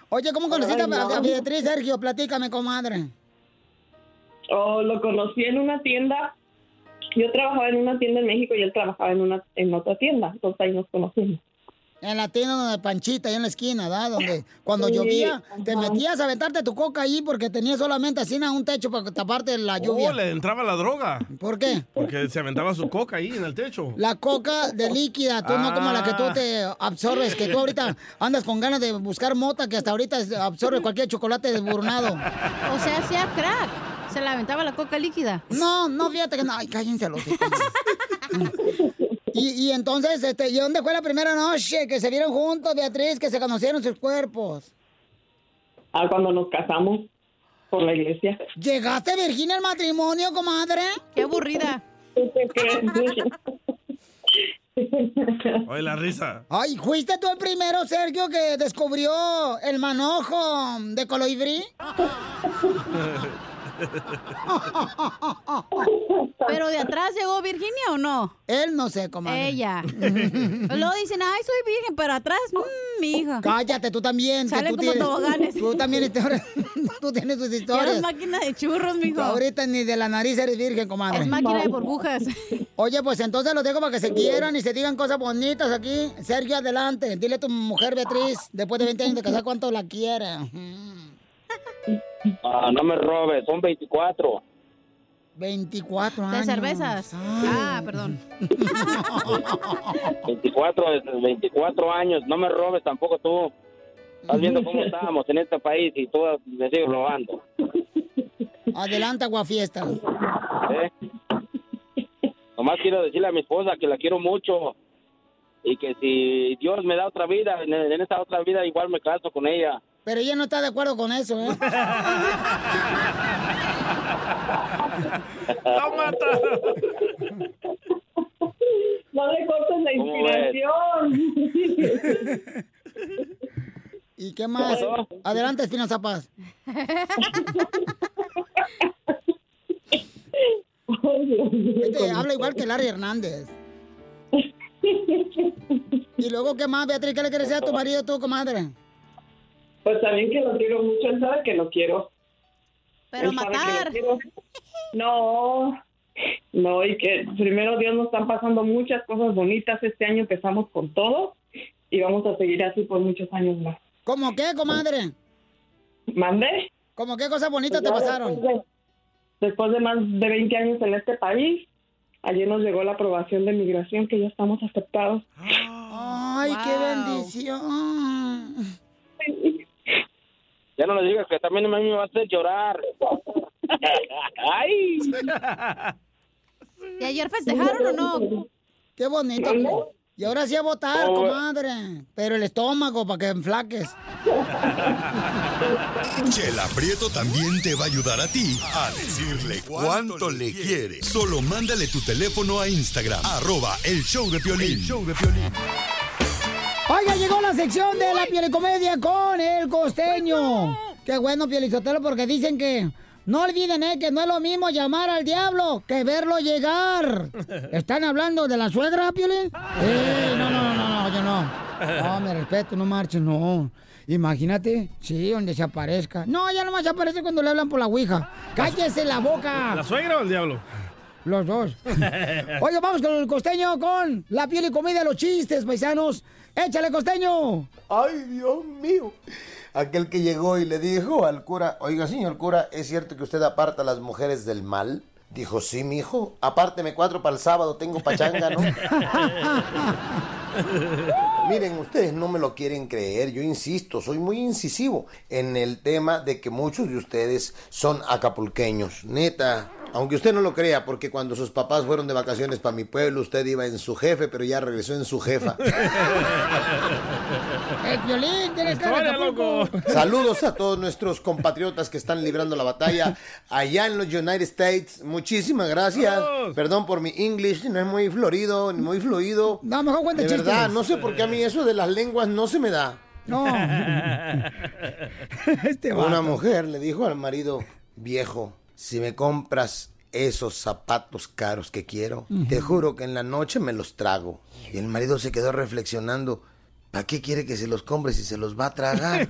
Oye, ¿cómo conociste
Ay,
a-
no.
a Beatriz, Sergio? Platícame, comadre.
Oh, lo conocí en una tienda. Yo trabajaba en una tienda en México y él trabajaba en una en otra tienda. Entonces ahí nos conocimos.
En la tienda donde Panchita, ahí en la esquina, ¿verdad? Donde [laughs] cuando
Sí,
llovía, te metías a aventarte tu coca ahí porque tenía solamente así un techo para taparte la lluvia.
Oh, le entraba la droga.
¿Por qué?
Porque se aventaba su coca ahí en el techo.
La coca de líquida, tú no como la que tú te absorbes, que tú ahorita andas con ganas de buscar mota que hasta ahorita absorbe cualquier chocolate desburnado.
O sea, hacía crack. Se la aventaba la coca líquida.
No, no, fíjate que no. Ay, cállense los hijos. [laughs] Y, y entonces, este, ¿y dónde fue la primera noche que se vieron juntos, Beatriz, que se conocieron sus cuerpos?
Ah, cuando nos casamos por la iglesia.
¿Llegaste Virginia al matrimonio, comadre?
Qué aburrida. [laughs]
Oye, la risa.
Ay, ¿fuiste tú el primero, Sergio, que descubrió el manojo de colibrí? [laughs] [laughs]
¿Pero de atrás llegó Virginia o no?
Él no sé, comadre.
Ella. [laughs] Luego dicen, ay, soy virgen, pero atrás, mmm, mi hija.
Cállate, tú también.
Salen
tú
como
tienes-
toboganes.
Tú también, [laughs] tú tienes tus historias.
eres máquina de churros, mijo.
Ahorita ni de la nariz eres virgen, comadre.
Es máquina de burbujas.
Oye, pues entonces los dejo para que se quieran y se digan cosas bonitas aquí. Sergio, adelante. Dile a tu mujer Beatriz, después de 20 años de casar, cuánto la quiere.
Ah, no me robes, son 24.
24
De
años.
cervezas. Ah, perdón. [laughs]
24, 24 años, no me robes tampoco tú. Estás viendo cómo estamos en este país y tú me sigues robando.
Adelante, aguafiestas.
¿eh? Nomás quiero decirle a mi esposa que la quiero mucho y que si Dios me da otra vida, en, en esta otra vida igual me caso con ella.
Pero ella no está de acuerdo con eso, ¿eh? [laughs]
¡La mata!
No le cortes la inspiración. [laughs]
¿Y qué más? Adelante, Espinoza Paz. Este habla igual que Larry Hernández. [laughs] Y luego, ¿qué más, Beatriz? ¿Qué le quieres decir a tu marido tú, comadre?
Pues también que lo quiero mucho, él sabe que lo quiero.
Pero
Él
matar.
quiero. No, no, y que primero Dios nos están pasando muchas cosas bonitas. Este año empezamos con todo y vamos a seguir así por muchos años más.
¿Cómo qué, comadre?
¿Mande?
¿Cómo qué cosas bonitas te
Pues
pasaron?
Después de, después de más de 20 años en este país, ayer nos llegó la aprobación de migración que ya estamos aceptados.
Ay, qué bendición.
Ya no le digas que también a mí me va a hacer llorar. [laughs] Ay.
¿Y ayer festejaron o no?
Qué bonito. Y ahora sí a votar,
Oh.
comadre. Pero el estómago para que enflaques.
Chela Prieto también te va a ayudar a ti a decirle cuánto le quiere. Solo mándale tu teléfono a Instagram, arroba el show de Piolín. show de
Oiga, llegó la sección de la piolicomedia con el costeño. Qué bueno, Piolizotelo, porque dicen que no olviden, eh, que no es lo mismo llamar al diablo que verlo llegar. [laughs] ¿Están hablando de la suegra, Piolín? [laughs] Eh, no, no, no, no, yo no. No, me respeto, no marchen, no. Imagínate, sí, donde se aparezca. No, ya nomás se aparece cuando le hablan por la ouija. ¡Cállese la boca!
¿La suegra o el diablo?
Los dos. [laughs] Oye, vamos con el costeño con la piel y comida, los chistes, paisanos. ¡Échale, costeño!
Ay, Dios mío. Aquel que llegó y le dijo al cura, oiga, señor cura, ¿es cierto que usted aparta a las mujeres del mal? Dijo, sí, mijo, apárteme cuatro para el sábado, tengo pachanga, ¿no? [laughs] Miren, ustedes no me lo quieren creer, yo insisto, soy muy incisivo en el tema de que muchos de ustedes son acapulqueños, neta. Aunque usted no lo crea, porque cuando sus papás fueron de vacaciones para mi pueblo, usted iba en su jefe, pero ya regresó en su jefa. [laughs]
¡El violín! ¡Tienes cara Acapulco!
Saludos a todos nuestros compatriotas que están librando la batalla allá en los United States. Muchísimas gracias. Perdón por mi English, no es muy florido, ni muy fluido.
No, mejor cuenta
De
chistes.
verdad, no sé por qué a mí eso de las lenguas no se me da.
No. [laughs] [laughs] este
Una mujer le dijo al marido, viejo, si me compras esos zapatos caros que quiero, te juro que en la noche me los trago. Y el marido se quedó reflexionando, ¿para qué quiere que se los compre si se los va a tragar? [laughs]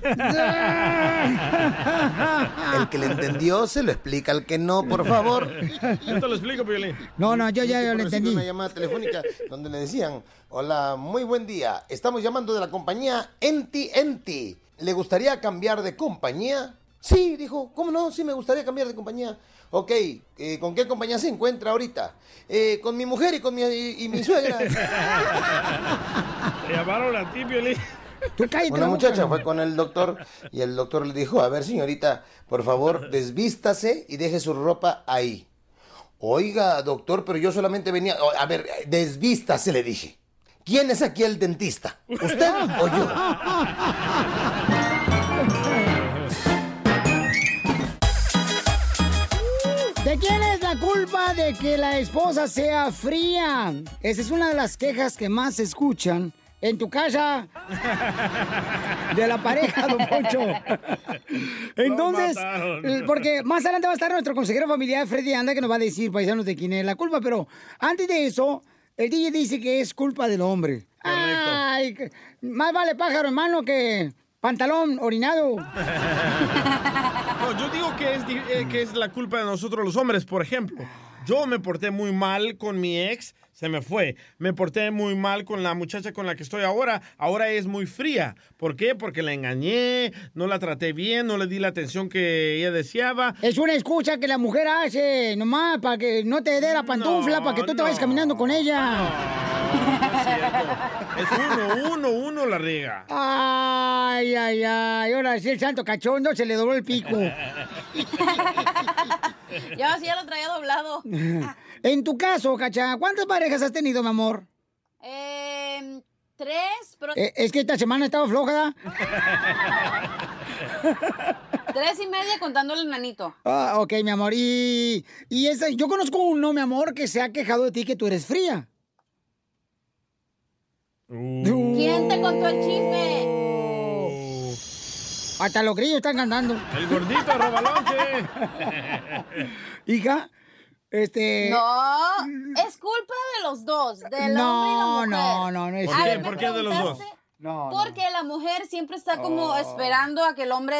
El que le entendió se lo explica al que no, por favor.
Yo te lo explico, Piolín.
No, no, yo ya lo entendí.
una llamada telefónica donde le decían, hola, muy buen día, estamos llamando de la compañía Enti Enti. ¿Le gustaría cambiar de compañía? Sí, dijo, ¿cómo no? Sí, me gustaría cambiar de compañía. Ok, eh, ¿con qué compañía se encuentra ahorita? "Eh, con mi mujer y con mi, y, y mi suegra. [laughs]
Te llamaron a ti, Piolín.
Una muchacha fue con el doctor y el doctor le dijo, a ver señorita, por favor, desvístase y deje su ropa ahí. Oiga, doctor, pero yo solamente venía... A ver, desvístase, le dije. ¿Quién es aquí el dentista? ¿Usted o yo? [laughs]
de que la esposa sea fría? Esa es una de las quejas que más se escuchan en tu casa de la pareja, don Poncho. [laughs] Entonces, eh, porque más adelante va a estar nuestro consejero familiar, Freddy Anda, que nos va a decir, paisanos, de quién es la culpa. Pero antes de eso, el DJ dice que es culpa del hombre. Ay, que- más vale pájaro en mano que pantalón orinado. [laughs]
No, yo digo que es, eh, que es la culpa de nosotros los hombres. Por ejemplo, yo me porté muy mal con mi ex, se me fue. Me porté muy mal con la muchacha con la que estoy ahora. Ahora es muy fría. ¿Por qué? Porque la engañé, no la traté bien, no le di la atención que ella deseaba.
Es una excusa que la mujer hace nomás para que no te dé la pantufla, para que tú te vayas caminando con ella.
Es uno, uno, uno la riega.
Ay, ay, ay. Ahora sí, el santo cachondo se le dobló el pico. [laughs] [laughs]
Yo así ya lo traía doblado. [laughs]
En tu caso, Cacha, ¿cuántas parejas has tenido, mi amor?
Eh, tres, pero
Eh, es que esta semana estaba floja. [laughs]
tres y media contándole el nanito.
Ah, ok, mi amor. Y, y esa, yo conozco uno, mi amor, que se ha quejado de ti que tú eres fría.
¿Quién te contó el chisme?
Hasta los grillos están cantando.
El gordito robalonche. [laughs]
Hija, este...
No, es culpa de los dos, del hombre y la
No,
mujer.
no, no, no es
¿Por qué? ¿Por qué de los dos?
No,
Porque la mujer siempre está como
Oh.
esperando a que el hombre...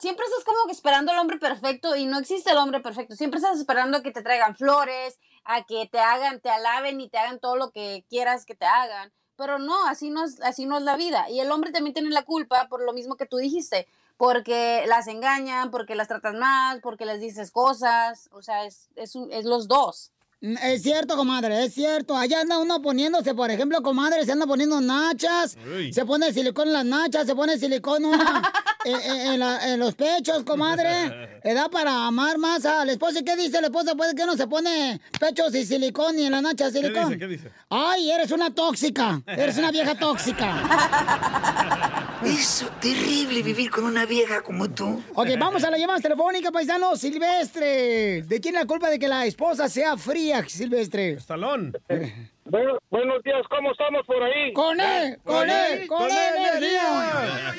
Siempre estás como que esperando al hombre perfecto y no existe el hombre perfecto. Siempre estás esperando a que te traigan flores, a que te hagan, te alaben y te hagan todo lo que quieras que te hagan. Pero no, así no es, así no es la vida. Y el hombre también tiene la culpa por lo mismo que tú dijiste. Porque las engañan, porque las tratas mal, porque les dices cosas. O sea, es, es, es los dos.
Mm, Es cierto, comadre, es cierto. Allá anda uno poniéndose, por ejemplo, comadre, se anda poniendo nachas,
Uy.
se pone silicón en las nachas, se pone silicón una, [laughs] en, en- en la- en los pechos, comadre. Le [laughs] da para amar más al esposo. ¿Y qué dice el esposo? Pues que no se pone pechos y silicón y en las nachas
¿Qué
silicón.
dice? ¿Qué dice?
Ay, eres una tóxica, eres una vieja tóxica. [laughs]
Es terrible vivir con una vieja como tú.
Ok, vamos a la llamada telefónica, paisano. Silvestre. ¿De quién la culpa de que la esposa sea fría, Silvestre?
Estalón. [laughs]
Bueno, buenos días, ¿cómo estamos por ahí?
Con él, con él, con él, energía.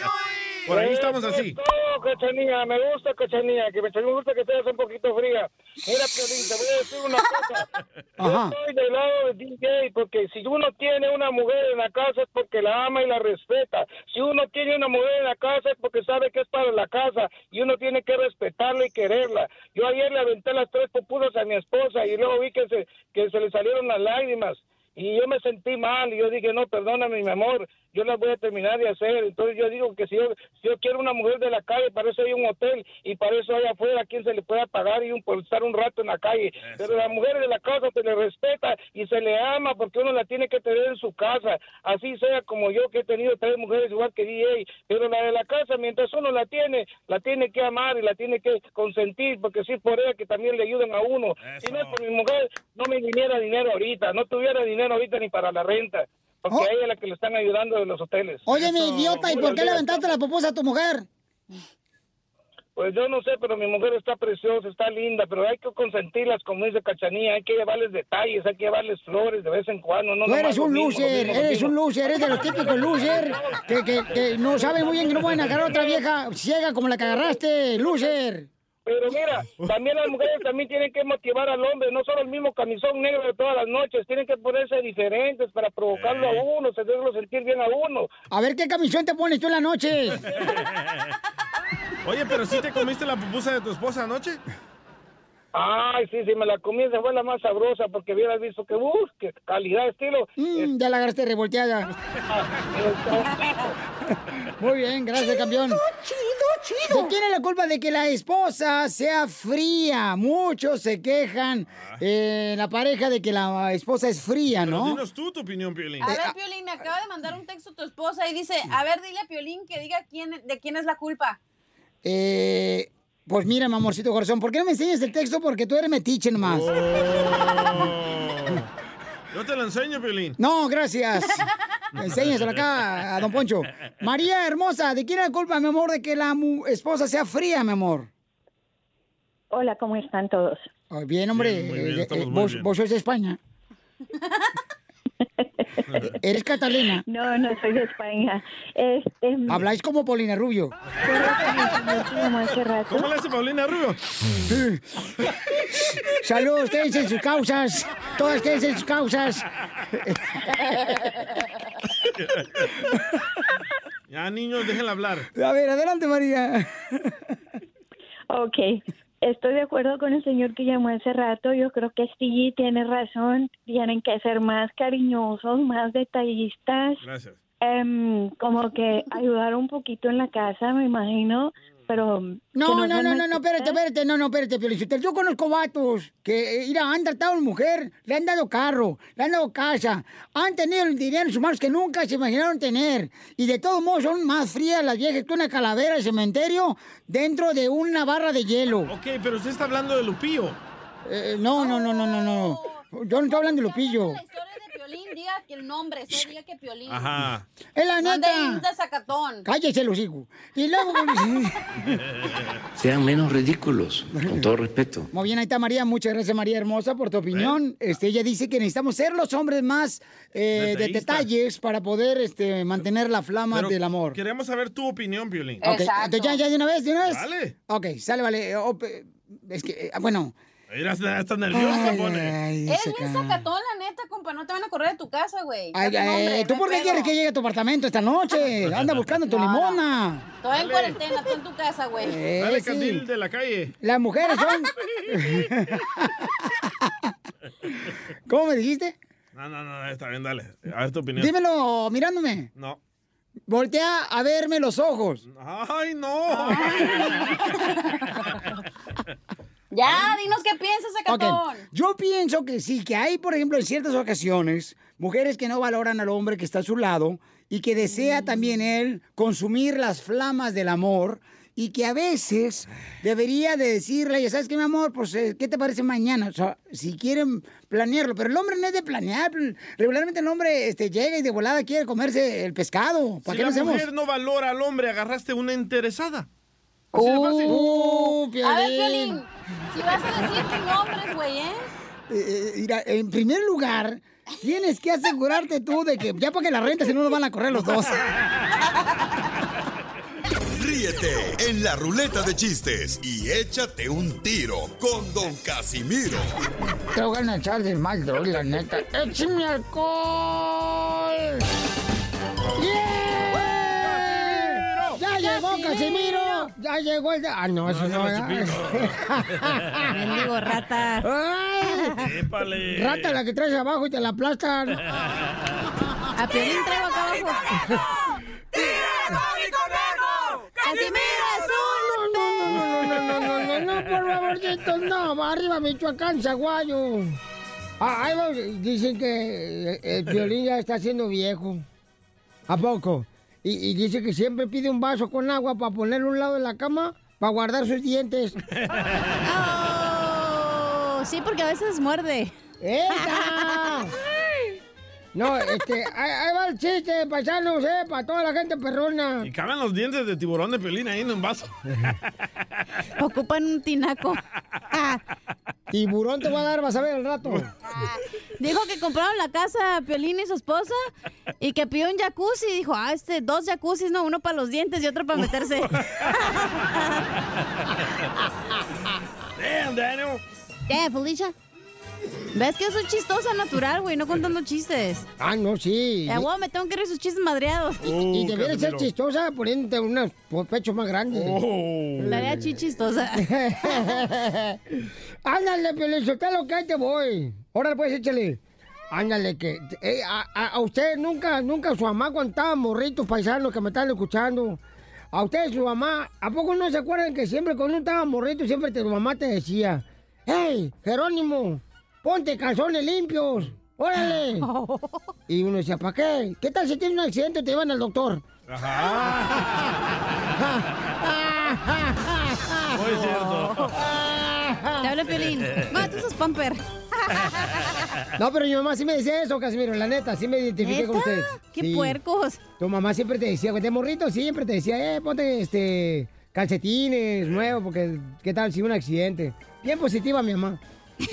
Por ahí estamos así.
Cachanilla, me gusta Cachanilla, que me, gusta que seas un poquito fría. Mira, Piolín, te voy a decir una cosa. [laughs]
Ajá.
Yo estoy del lado de DJ porque si uno tiene una mujer en la casa es porque la ama y la respeta. Si uno tiene una mujer en la casa es porque sabe que es para la casa y uno tiene que respetarla y quererla. Yo ayer le aventé las tres pupudas a mi esposa y luego vi que se, que se le salieron las lágrimas. Y yo me sentí mal y yo dije, no, perdóname, mi amor, yo las voy a terminar de hacer. Entonces yo digo que si yo, si yo quiero una mujer de la calle, para eso hay un hotel y para eso hay afuera quien se le pueda pagar y un, por estar un rato en la calle. Pero la mujer de la casa se le respeta y se le ama porque uno la tiene que tener en su casa. Así sea como yo que he tenido tres mujeres igual que DJ. Pero la de la casa, mientras uno la tiene, la tiene que amar y la tiene que consentir porque sí por ella que también le ayudan a uno. Si no es por mi mujer, no me viniera dinero ahorita, no tuviera dinero ahorita ni para la renta. Porque a ella es la que le están ayudando de los hoteles.
Oye, mi idiota, ¿y por qué le aventaste la pupusa a tu mujer?
Pues yo no sé, pero mi mujer está preciosa, está linda, pero hay que consentirlas, como dice Cachanía, hay que llevarles detalles, hay que llevarles flores de vez en cuando. No
Tú eres un
mismo,
loser,
mismo,
eres
mismo.
un loser, eres de los típicos loser que, que, que no saben muy bien que no pueden agarrar a otra vieja ciega como la que agarraste, loser.
Pero mira, también las mujeres también tienen que motivar al hombre, no solo el mismo camisón negro de todas las noches, tienen que ponerse diferentes para provocarlo a uno, hacerlo sentir bien a uno.
A ver qué camisón te pones tú en la noche. [laughs]
Oye, pero ¿sí te comiste la pupusa de tu esposa anoche?
Ay, sí, sí, me la comí, esa fue la más sabrosa, porque hubieras visto que, uff, que calidad, estilo.
Mm, ya la agarraste revolteada. [laughs] Muy bien, gracias, campeón. ¿De quién es la culpa de que la esposa sea fría? Muchos se quejan, eh, la pareja, de que la esposa es fría,
Pero
¿no?
dinos tú tu opinión, Piolín.
A ver, Piolín, me acaba de mandar un texto tu esposa y dice, a ver, dile a Piolín que diga quién, de quién es la culpa.
Eh, pues mira, mi amorcito corazón, ¿por qué no me enseñas el texto? Porque tú eres metiche nomás.
Yo te lo enseño, Piolín.
No, gracias. [laughs] Enséñaselo acá a don Poncho. María hermosa, ¿de quién es la culpa, mi amor, de que la mu- esposa sea fría, mi amor?
Hola, ¿cómo están todos?
Oh, bien, hombre.
Bien, muy bien,
eh, eh, vos,
bien.
vos sos de España. [laughs] ¿Eres Catalina?
No, no soy de España. Este,
Habláis como Paulina Rubio.
Como hace rato.
¿Cómo le hace Paulina Rubio?
Saludos, quédense en sus causas. Todas quédense en sus causas.
Ya, niños, déjenla hablar.
A ver, adelante, María.
Ok, estoy de acuerdo con el señor que llamó hace rato. Yo creo que sí tiene razón. Tienen que ser más cariñosos, más detallistas.
Gracias.
Em, como que ayudar un poquito en la casa, me imagino. Pero.
No, no, no, no, no, espérate, espérate, no, no, espérate, Piolichotelo. Yo conozco vatos que, eh, mira, han tratado a una mujer, le han dado carro, le han dado casa, han tenido el dinero en sus manos que nunca se imaginaron tener. Y de todos modos son más frías las viejas que una calavera de cementerio dentro de una barra de hielo.
Ok, pero usted está hablando de Lupillo.
Eh, no, no, no, no, no, no. Yo no estoy hablando de Lupillo.
Piolín, diga que el nombre, solo diga que Piolín.
Ajá.
Es la neta.
de sacatón.
Cállese los hijos. Y luego... [laughs]
Sean menos ridículos, con todo respeto.
Muy bien, ahí está María. Muchas gracias, María Hermosa, por tu opinión. Este, ella dice que necesitamos ser los hombres más eh, de detalles para poder este, mantener la flama
Pero
del amor.
Queremos saber tu opinión, Piolín.
Ok, entonces ya, ya de una vez, de una vez.
Dale.
Ok, sale, vale. Pe- Es que, eh, bueno,
Mira, está, nerviosa, pone.
Ay, ese
bien
ca-
sacatón, la neta, compa. No te van a correr de tu casa, güey.
Ay, ay, ¿Tú por qué
pedo.
quieres que llegue a tu apartamento esta noche? [laughs] Anda buscando tu limona.
Estoy en cuarentena, estoy en tu casa, güey.
Eh,
Dale,
sí.
Candil de la calle.
Las mujeres [laughs] son... [laughs] ¿Cómo me dijiste?
No, no, no, está bien, dale. A ver tu opinión.
Dímelo mirándome.
No.
Voltea a verme los ojos.
¡Ay, no!
Ya, dinos qué piensas,
Ok,
sacatón.
Yo pienso que sí, que hay, por ejemplo, en ciertas ocasiones, mujeres que no valoran al hombre que está a su lado y que desea también él consumir las flamas del amor y que a veces debería de decirle, ya sabes qué, mi amor, pues, eh, ¿qué te parece mañana? O sea, si quieren planearlo, pero el hombre no es de planear. Regularmente el hombre este, llega y de volada quiere comerse el pescado. ¿Para
Si
qué
la
lo hacemos?
mujer no valora al hombre, agarraste una interesada.
Así
de
de
fácil.
Uh,
A ver,
Piolín.
Piolín, si vas a decir tus nombres, güey, ¿eh?
Eh, eh, mira, en primer lugar, tienes que asegurarte tú de que ya para que la renta, si no nos van a correr los dos.
Ríete en la ruleta de chistes y échate un tiro con Don Casimiro.
Te voy a echar del mal, droga, la neta. ¡Échame alcohol! ¡Yeah! ¡Ya llegó Casimiro! ¡Ya llegó el... de- Ah, no, eso no, [laughs]
Mendigo rata.
¡Ay!
Épale.
Rata la que traes abajo y te la aplastan. [laughs]
A Piolín traigo acá abajo. ¡Casimiro es
No, no, no, no, no, no, no, por favorcito, no. Arriba Michoacán, Zaguayo. Ah, ahí va, dicen que eh, el violín ya está siendo viejo. ¿A poco? Y, y dice que siempre pide un vaso con agua para ponerlo a un lado de la cama para guardar sus dientes. [laughs]
Oh, sí, porque a veces muerde.
No, este, ahí, ahí va el chiste, paisanos, eh, para toda la gente perrona.
Y caben los dientes de tiburón de pelín ahí en un vaso. [laughs]
Ocupan un tinaco. [laughs]
Tiburón te va a dar, vas a ver al rato. [laughs]
Dijo que compraron la casa Piolín y su esposa y que pidió un jacuzzi. Dijo, ah, este, dos jacuzzis, no, uno para los dientes y otro para meterse.
Damn, Daniel.
¿Qué, Felicia? ¿Ves que yo soy chistosa natural, güey? No contando chistes.
Ah, no, sí.
Ya, güey, me tengo que ir sus chistes madreados.
Y debería ser chistosa poniéndote unos pechos más grandes.
La haría chichistosa. [laughs]
Ándale, Pelizotelo, que ahí te voy. Ahora pues échale. Ándale, que eh, a, a- usted nunca, nunca su mamá cuando estaban morritos paisanos que me están escuchando. A usted su mamá, ¿a poco no se acuerdan que siempre cuando uno estaba morrito, siempre tu mamá te decía, hey, Jerónimo, ponte calzones limpios, órale. [laughs] Y uno decía, ¿para qué? ¿Qué tal si tienes un accidente y te llevan al doctor? [laughs]
Muy cierto. [laughs]
Te habla Piolín. No, tú sos pamper.
No, pero mi mamá sí me decía eso, Casimiro, la neta, sí me identifiqué con
¿Neta?
usted.
¡Qué
Sí.
puercos!
Tu mamá siempre te decía, de morrito siempre te decía, eh, ponte este calcetines nuevos, porque qué tal si un accidente. Bien positiva mi mamá.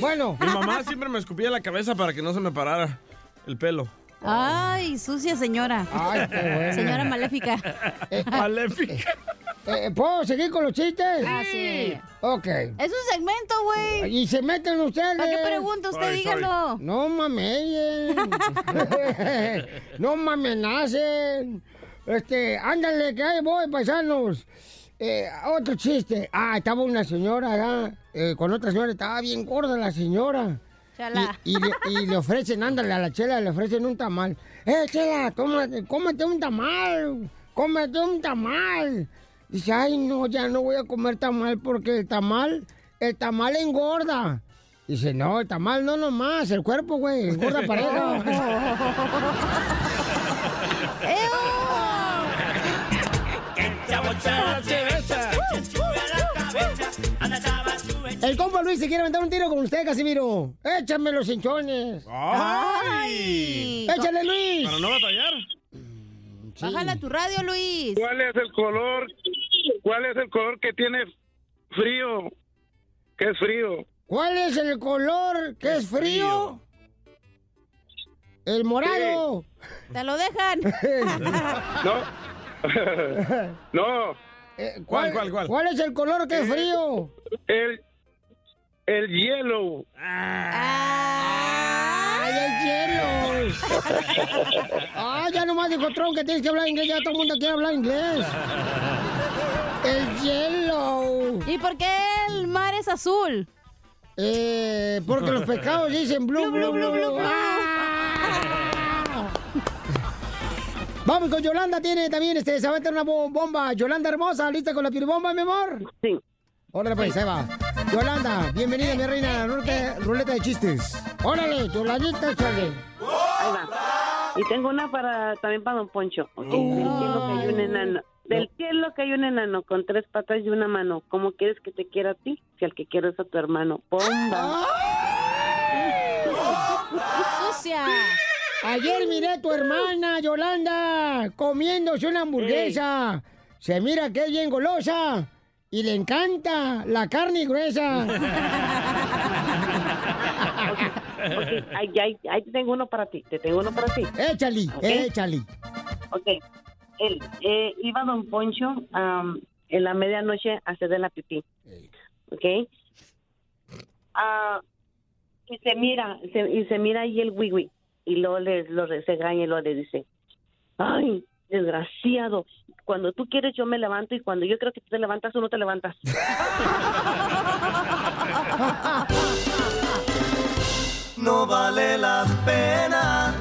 Bueno.
Mi mamá siempre me escupía la cabeza para que no se me parara el pelo.
Ay, sucia señora.
Ay, qué bueno.
Señora maléfica.
Maléfica.
Eh, ¿Puedo seguir con los chistes?
Ah, sí.
Ok.
Es un segmento, güey.
Y se meten ustedes.
¿Para qué pregunta? Usted
Sorry,
dígalo.
No mamen. [laughs] no me amenacen. Este, ándale, que ahí voy, paisanos. Eh, otro chiste. Ah, estaba una señora allá, eh, con otra señora, estaba bien gorda la señora.
Chala.
Y, y le, y le ofrecen, ándale, a la chela le ofrecen un tamal. ¡Eh, chela, tómate, cómete un tamal! ¡Cómete un tamal! Dice, ay, no, ya no voy a comer tamal porque el tamal, el tamal engorda. Dice, no, el tamal no nomás, el cuerpo, güey, engorda pareja. [laughs] El compa Luis se quiere aventar un tiro con usted, Casimiro. Échame los hinchones.
¡Ay!
¡Échale, Luis!
Para no batallar.
Bájala a tu radio, Luis.
¿Cuál es el color? ¿Cuál es el color que tiene frío? ¿Qué es frío?
¿Cuál es el color que es frío? El morado.
Te lo dejan. [laughs] [laughs]
No. [laughs] no.
Eh, ¿cuál, cuál, cuál? ¿Cuál es el color que es frío?
El, El hielo.
¡Ay, el hielo! [laughs] ¡Ah, ya nomás dijo Trump que tienes que hablar inglés! Ya todo el mundo quiere hablar inglés. El hielo.
¿Y por qué el mar es azul?
Eh, porque los pescados dicen blue, blue, blue, blue. ¡Ah! Vamos con Yolanda, tiene también, este, se va a meter una bo- bomba. Yolanda hermosa, ¿lista con la piribomba, mi amor?
Sí.
Órale, pues, ahí va. Yolanda, bienvenida, mi reina, a la ruleta, ruleta de chistes. Órale, Yolandita, échale.
Ahí va. Y tengo una para también para Don Poncho. Del cielo cayó un enano. Del cielo cayó un enano con tres patas y una mano. ¿Cómo quieres que te quiera a ti? Si al que quiero es a tu hermano. ¡Bomba!
¡Sucia!
Ayer miré a tu hermana, Yolanda, comiéndose una hamburguesa. Se mira que es bien golosa y le encanta la carne gruesa.
Ok, ahí, ahí, ahí te tengo uno para ti. Te tengo uno para ti.
Échale,
Ok.
échale.
Ok. Él, eh, iba Don Poncho am, en la medianoche a hacer de la pipí. ¿Ok? Ah, y se mira, se- y se mira ahí el wiwi. Y luego le, lo re- se regaña y luego le dice, ay, desgraciado, cuando tú quieres yo me levanto y cuando yo creo que tú te levantas, tú no te levantas. [laughs]
No vale la pena.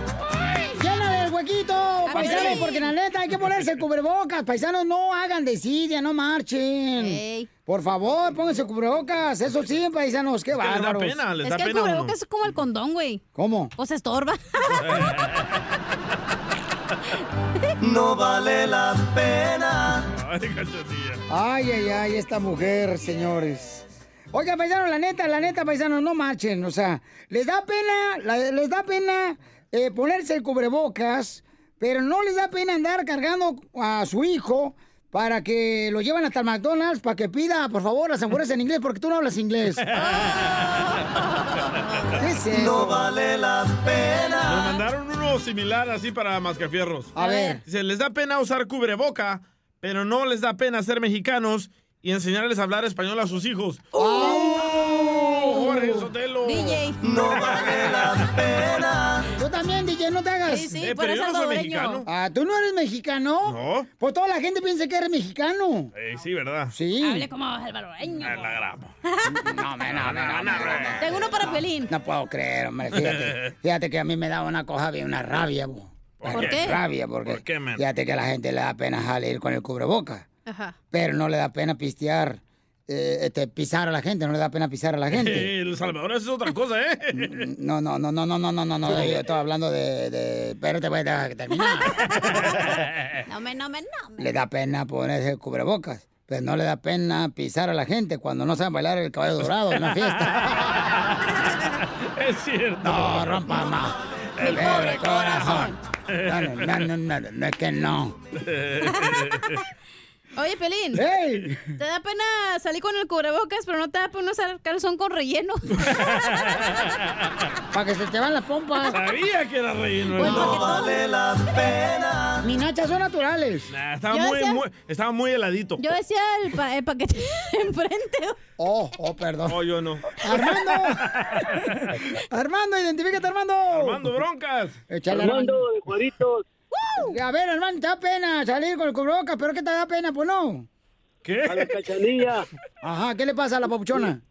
¡Llénale el huequito, paisanos! Porque la neta hay que ponerse el cubrebocas. Paisanos, no hagan desidia, no marchen. Por favor, pónganse el cubrebocas. Eso sí, paisanos, qué
Es que les da
bárbaros.
pena, les
Es
da
que el
pena
cubrebocas es como el condón, güey.
¿Cómo?
O se estorba. [laughs]
No vale la pena.
Ay,
ay, ay, esta mujer, señores. Oiga, paisanos, la neta, la neta, paisanos, no marchen. O sea, les da pena, la- les da pena eh, ponerse el cubrebocas, pero no les da pena andar cargando a su hijo para que lo lleven hasta el McDonald's para que pida, por favor, las hamburguesas en inglés, porque tú no hablas inglés. [laughs] ¿Qué es eso?
No vale la
Nos
pena.
mandaron uno similar así para mascafierros.
A ver.
Dice, les da pena usar cubreboca, pero no les da pena ser mexicanos y enseñarles a hablar español a sus hijos. ¡Oh! Jorge Sotelo.
DJ.
No vale la pena.
Tú también, DJ, no te hagas.
Sí, sí,
Eh,
por
pero yo no soy mexicano.
Ah, ¿tú no eres mexicano?
No.
Pues toda la gente piensa que eres mexicano.
Eh, sí, ¿verdad?
Sí.
Hable como salvadoreño.
Ah, la gramo.
No, me, no, me, no, no.
Tengo uno para Pelín.
No puedo creer, hombre. Fíjate, [laughs] fíjate que a mí me da una cosa, bien, una rabia, bo.
¿Por qué?
Rabia, porque
¿Por qué, man?
fíjate que a la gente le da pena salir con el cubreboca,
Ajá.
pero no le da pena pistear, eh, este, pisar a la gente, no le da pena pisar a la gente.
El Salvador es otra cosa, ¿eh?
No, no, no, no, no, no, no, no, no, yo estoy hablando de, de... Espérate, voy a dejar que terminar.
No me, no me, no me.
Le da pena ponerse el cubrebocas, pero no le da pena pisar a la gente cuando no saben bailar el caballo dorado en una fiesta.
es cierto.
No, rompa más. El pobre corazón. No, no, no, no, no, no, es que no.
Oye, Pelín.
¡Ey!
¿Te da pena salir con el cubrebocas, pero no te da pena usar calzón con relleno? [laughs]
Para que se te van las pompas.
Sabía que era relleno.
Pues,
¿no?
Vale la pena.
Mis nachas son naturales.
Nah, estaba, muy,
decía-
muy- estaba muy heladito.
Yo decía el, pa- el paquete enfrente.
Oh, oh, perdón.
Oh, yo no.
Armando. [laughs] Armando, identifícate, Armando.
Armando Broncas.
Échale,
Armando de Juaritos.
A ver, Armando, te da pena salir con el cubrebocas, pero ¿qué te da pena? Pues no.
¿Qué?
A la cachanilla
Ajá, ¿qué le pasa a la papuchona?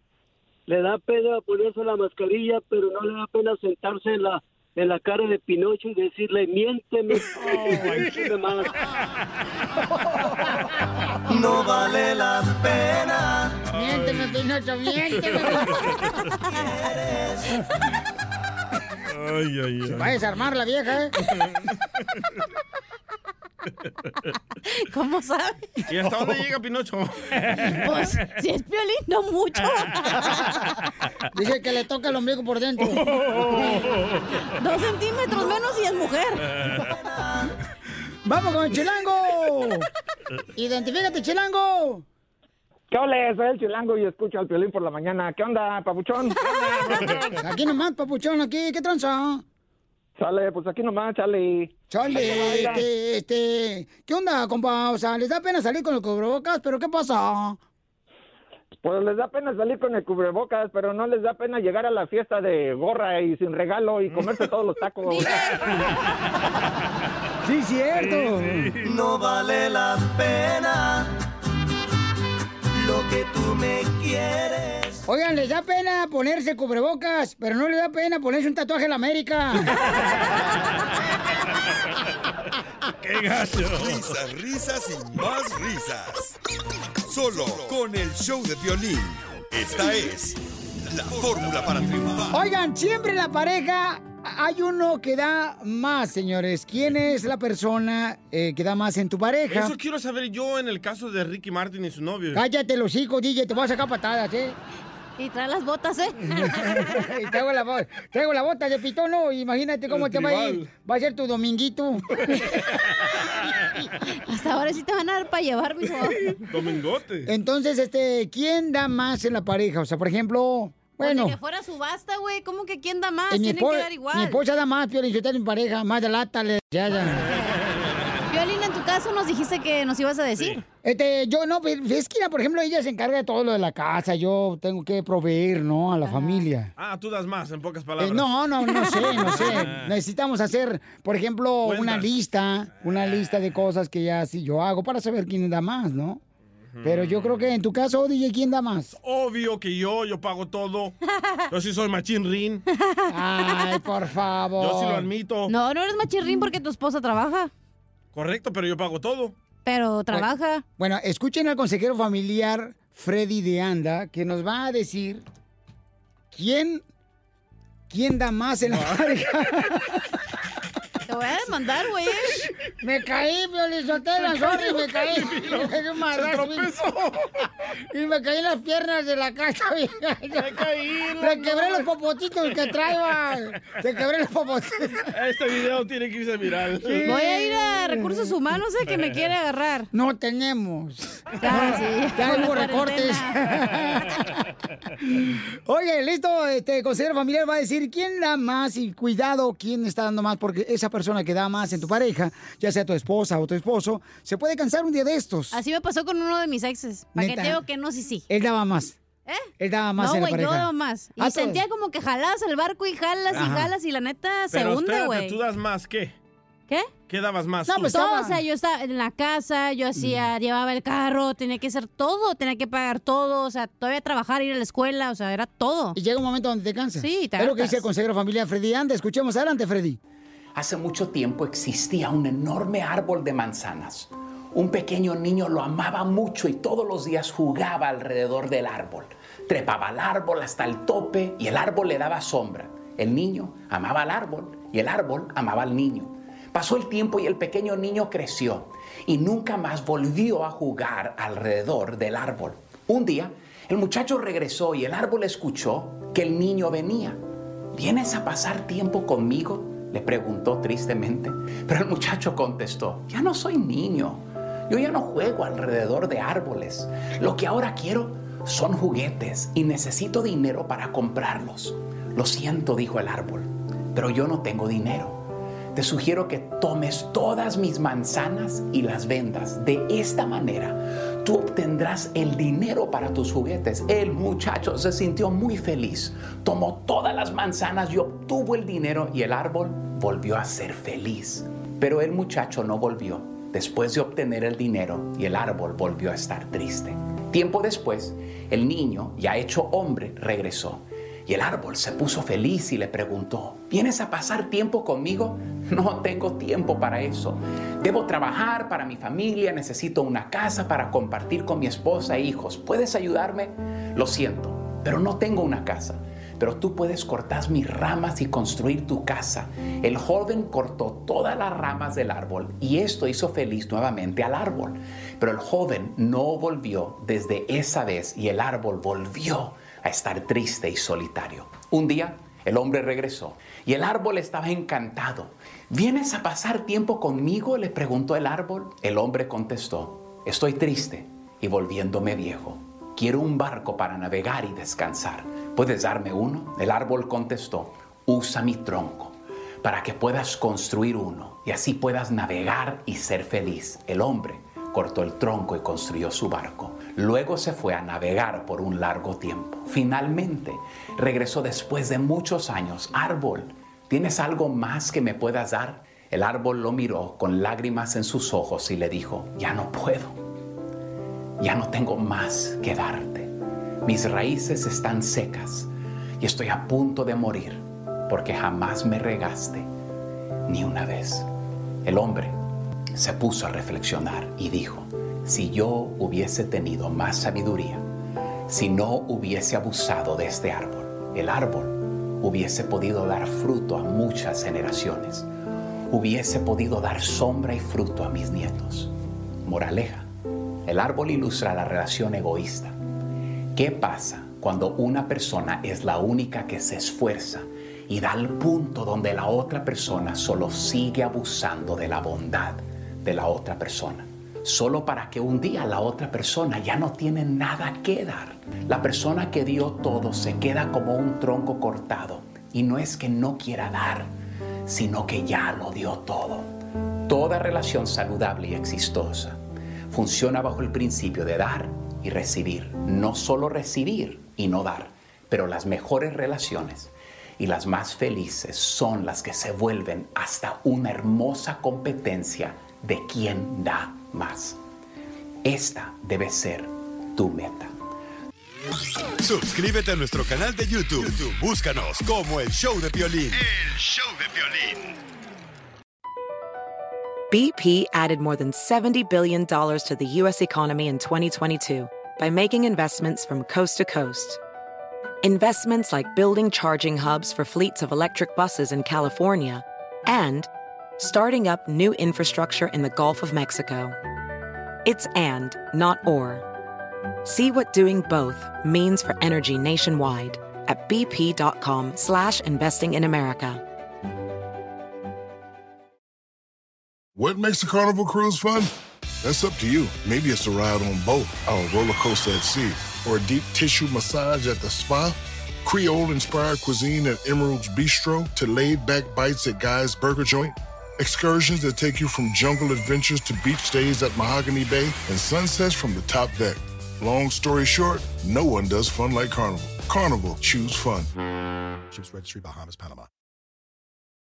le da pena ponerse la mascarilla, pero no le da pena sentarse en la en la cara de Pinocho y decirle, miénteme, [laughs] más. [laughs]
No vale la pena.
Miénteme, Pinocho, miénteme. [laughs]
Ay, ay, ay.
Va a desarmar la vieja, ¿eh?
¿Cómo sabe?
¿Y hasta dónde llega Pinocho?
Pues, si es Piolín, no mucho.
Dice que le toca el ombligo por dentro. [laughs]
Dos centímetros menos y es mujer.
¡Vamos con el chilango! [laughs] ¡Identifícate, chilango!
¿Qué ole? Soy el chilango y escucho al violín por la mañana. ¿Qué onda, papuchón? [laughs] [laughs]
Aquí nomás, papuchón, aquí, ¿qué tranza?
Sale, pues aquí nomás, chale.
Chale, este, este, ¿qué onda, compa? O sea, les da pena salir con el cubrebocas, pero ¿qué pasa?
Pues les da pena salir con el cubrebocas, pero no les da pena llegar a la fiesta de gorra y sin regalo y comerse todos los tacos. [laughs]
Sí, cierto.
No vale la pena lo que tú me quieres.
Oigan, les da pena ponerse cubrebocas, pero no les da pena ponerse un tatuaje en la América. [laughs]
¡Qué gacho! Risas, risas y más risas. Solo con el show de violín. Esta es la fórmula para triunfar.
Oigan, siempre la pareja hay uno que da más, señores. ¿Quién es la persona eh, que da más en tu pareja?
Eso quiero saber yo en el caso de Ricky Martin y su novio.
Cállate los hijos, DJ, te voy a sacar patadas, ¿eh?
Y trae las botas, ¿eh? [laughs]
y traigo la, traigo la bota de pitono, imagínate cómo
El
te va a ir. Va a ser tu dominguito. [laughs]
Hasta ahora sí te van a dar para llevar, mijo.
Domingote.
Entonces, este, ¿quién da más en la pareja? O sea, por ejemplo,
Bueno.
bueno,
que fuera subasta, güey. ¿Cómo que quién da más?
eh, espo-
que dar igual.
mi esposa da más, Piolín, yo tengo mi pareja, más de lata, le ya, ya.
Violín, en tu caso nos dijiste que nos ibas a decir.
Este, yo no, pues, es que, por ejemplo, ella se encarga de todo lo de la casa, yo tengo que proveer, ¿no? A la familia.
Ah, tú das más, en pocas
Eh,
palabras.
no, no, no sé, no [laughs] sé. Necesitamos hacer, por ejemplo, una
Cuentas.
lista, una lista de cosas que ya sí yo hago para saber quién da más, ¿no? Pero yo creo que en tu caso, DJ, ¿quién da más?
Obvio que yo, yo pago todo. Yo sí soy machín rin.
Ay, por favor.
Yo sí lo admito.
No, no eres machirrín porque tu esposa trabaja.
Correcto, pero yo pago todo.
Pero trabaja.
Bueno, escuchen al consejero familiar Freddy de Anda, que nos va a decir quién, quién da más en la pareja. [laughs]
Te voy a demandar, güey.
Me caí, Violizotelo,
Se
sorry,
cayó,
me caí. Me caí un madrazo, Y me caí en las piernas de la casa. Me
caí.
Le quebré los popotitos que traigo. Te quebré los popotitos.
Este video tiene que irse viral.
Voy a ir a recursos humanos, eh, que me quiere agarrar.
No tenemos.
Ya, sí.
Ya hubo recortes. Oye, listo, este consejero familiar va a decir quién da más y cuidado quién está dando más, porque esa persona que da más en tu pareja, ya sea tu esposa o tu esposo, se puede cansar un día de estos.
Así me pasó con uno de mis exes. ¿Para qué
Neta.
te digo que no, sí, sí?
Él daba más.
¿Eh?
Él daba más
no,
en la
güey, yo daba más. Y sentía como que jalabas el barco y jalas y jalas y la neta se
Pero
hunde,
espérate,
güey.
¿tú das más qué?
¿Qué?
¿Qué dabas más?
No,
tú?
pues todo, o sea, yo estaba en la casa, yo hacía, llevaba el carro, tenía que hacer todo, tenía que pagar todo, o sea, todavía trabajar, ir a la escuela, o sea, era todo.
Y llega un momento donde te cansas.
Sí, te
Es lo que dice el consejero familiar Freddy Anda. Escuchemos adelante, Freddy.
Hace mucho tiempo existía un enorme árbol de manzanas. Un pequeño niño lo amaba mucho y todos los días jugaba alrededor del árbol. Trepaba al árbol hasta el tope y el árbol le daba sombra. El niño amaba al árbol y el árbol amaba al niño. Pasó el tiempo y el pequeño niño creció y nunca más volvió a jugar alrededor del árbol. Un día, el muchacho regresó y el árbol escuchó que el niño venía. ¿Vienes a pasar tiempo conmigo? Le preguntó tristemente. Pero el muchacho contestó, ya no soy niño. Yo ya no juego alrededor de árboles. Lo que ahora quiero son juguetes y necesito dinero para comprarlos. Lo siento, dijo el árbol, pero yo no tengo dinero. Te sugiero que tomes todas mis manzanas y las vendas. De esta manera, tú obtendrás el dinero para tus juguetes. El muchacho se sintió muy feliz. Tomó todas las manzanas y obtuvo el dinero y el árbol volvió a ser feliz. Pero el muchacho no volvió después de obtener el dinero y el árbol volvió a estar triste. Tiempo después, el niño, ya hecho hombre, regresó. Y el árbol se puso feliz y le preguntó, ¿vienes a pasar tiempo conmigo? [laughs] No tengo tiempo para eso. Debo trabajar para mi familia, necesito una casa para compartir con mi esposa e hijos. ¿Puedes ayudarme? Lo siento, pero no tengo una casa. Pero tú puedes cortar mis ramas y construir tu casa. El joven cortó todas las ramas del árbol y esto hizo feliz nuevamente al árbol. Pero el joven no volvió desde esa vez y el árbol volvió a estar triste y solitario. Un día el hombre regresó y el árbol estaba encantado. ¿Vienes a pasar tiempo conmigo? le preguntó el árbol. El hombre contestó, estoy triste y volviéndome viejo. Quiero un barco para navegar y descansar. ¿Puedes darme uno? El árbol contestó, usa mi tronco para que puedas construir uno y así puedas navegar y ser feliz. El hombre cortó el tronco y construyó su barco. Luego se fue a navegar por un largo tiempo. Finalmente regresó después de muchos años. Árbol, ¿tienes algo más que me puedas dar? El árbol lo miró con lágrimas en sus ojos y le dijo, ya no puedo. Ya no tengo más que darte. Mis raíces están secas y estoy a punto de morir porque jamás me regaste ni una vez. El hombre se puso a reflexionar y dijo, si yo hubiese tenido más sabiduría, si no hubiese abusado de este árbol, el árbol hubiese podido dar fruto a muchas generaciones, hubiese podido dar sombra y fruto a mis nietos. Moraleja, el árbol ilustra la relación egoísta. ¿Qué pasa cuando una persona es la única que se esfuerza y da al punto donde la otra persona solo sigue abusando de la bondad de la otra persona? Solo para que un día la otra persona ya no tiene nada que dar. La persona que dio todo se queda como un tronco cortado y no es que no quiera dar, sino que ya lo dio todo. Toda relación saludable y exitosa funciona bajo el principio de dar y recibir. No solo recibir y no dar, pero las mejores relaciones y las más felices son las que se vuelven hasta una hermosa competencia de quién da más. Esta debe ser tu meta.
Suscríbete a nuestro canal de YouTube. YouTube, Búscanos como el Show de Violín.
El show de violín.
BP added more than $70 billion to the U.S. economy in 2022 by making investments from coast to coast. Investments like building charging hubs for fleets of electric buses in California and starting up new infrastructure in the Gulf of Mexico. It's and, not or. See what doing both means for energy nationwide at bp.com slash investing in America.
What makes a carnival cruise fun? That's up to you. Maybe it's a ride on boat, or a roller coaster at sea, or a deep tissue massage at the spa. Creole inspired cuisine at Emerald's Bistro to laid back bites at Guy's Burger Joint. Excursions that take you from jungle adventures to beach stays at Mahogany Bay and sunsets from the top deck. Long story short, no one does fun like Carnival. Carnival, choose fun.
Ships Registry, Bahamas, Panama.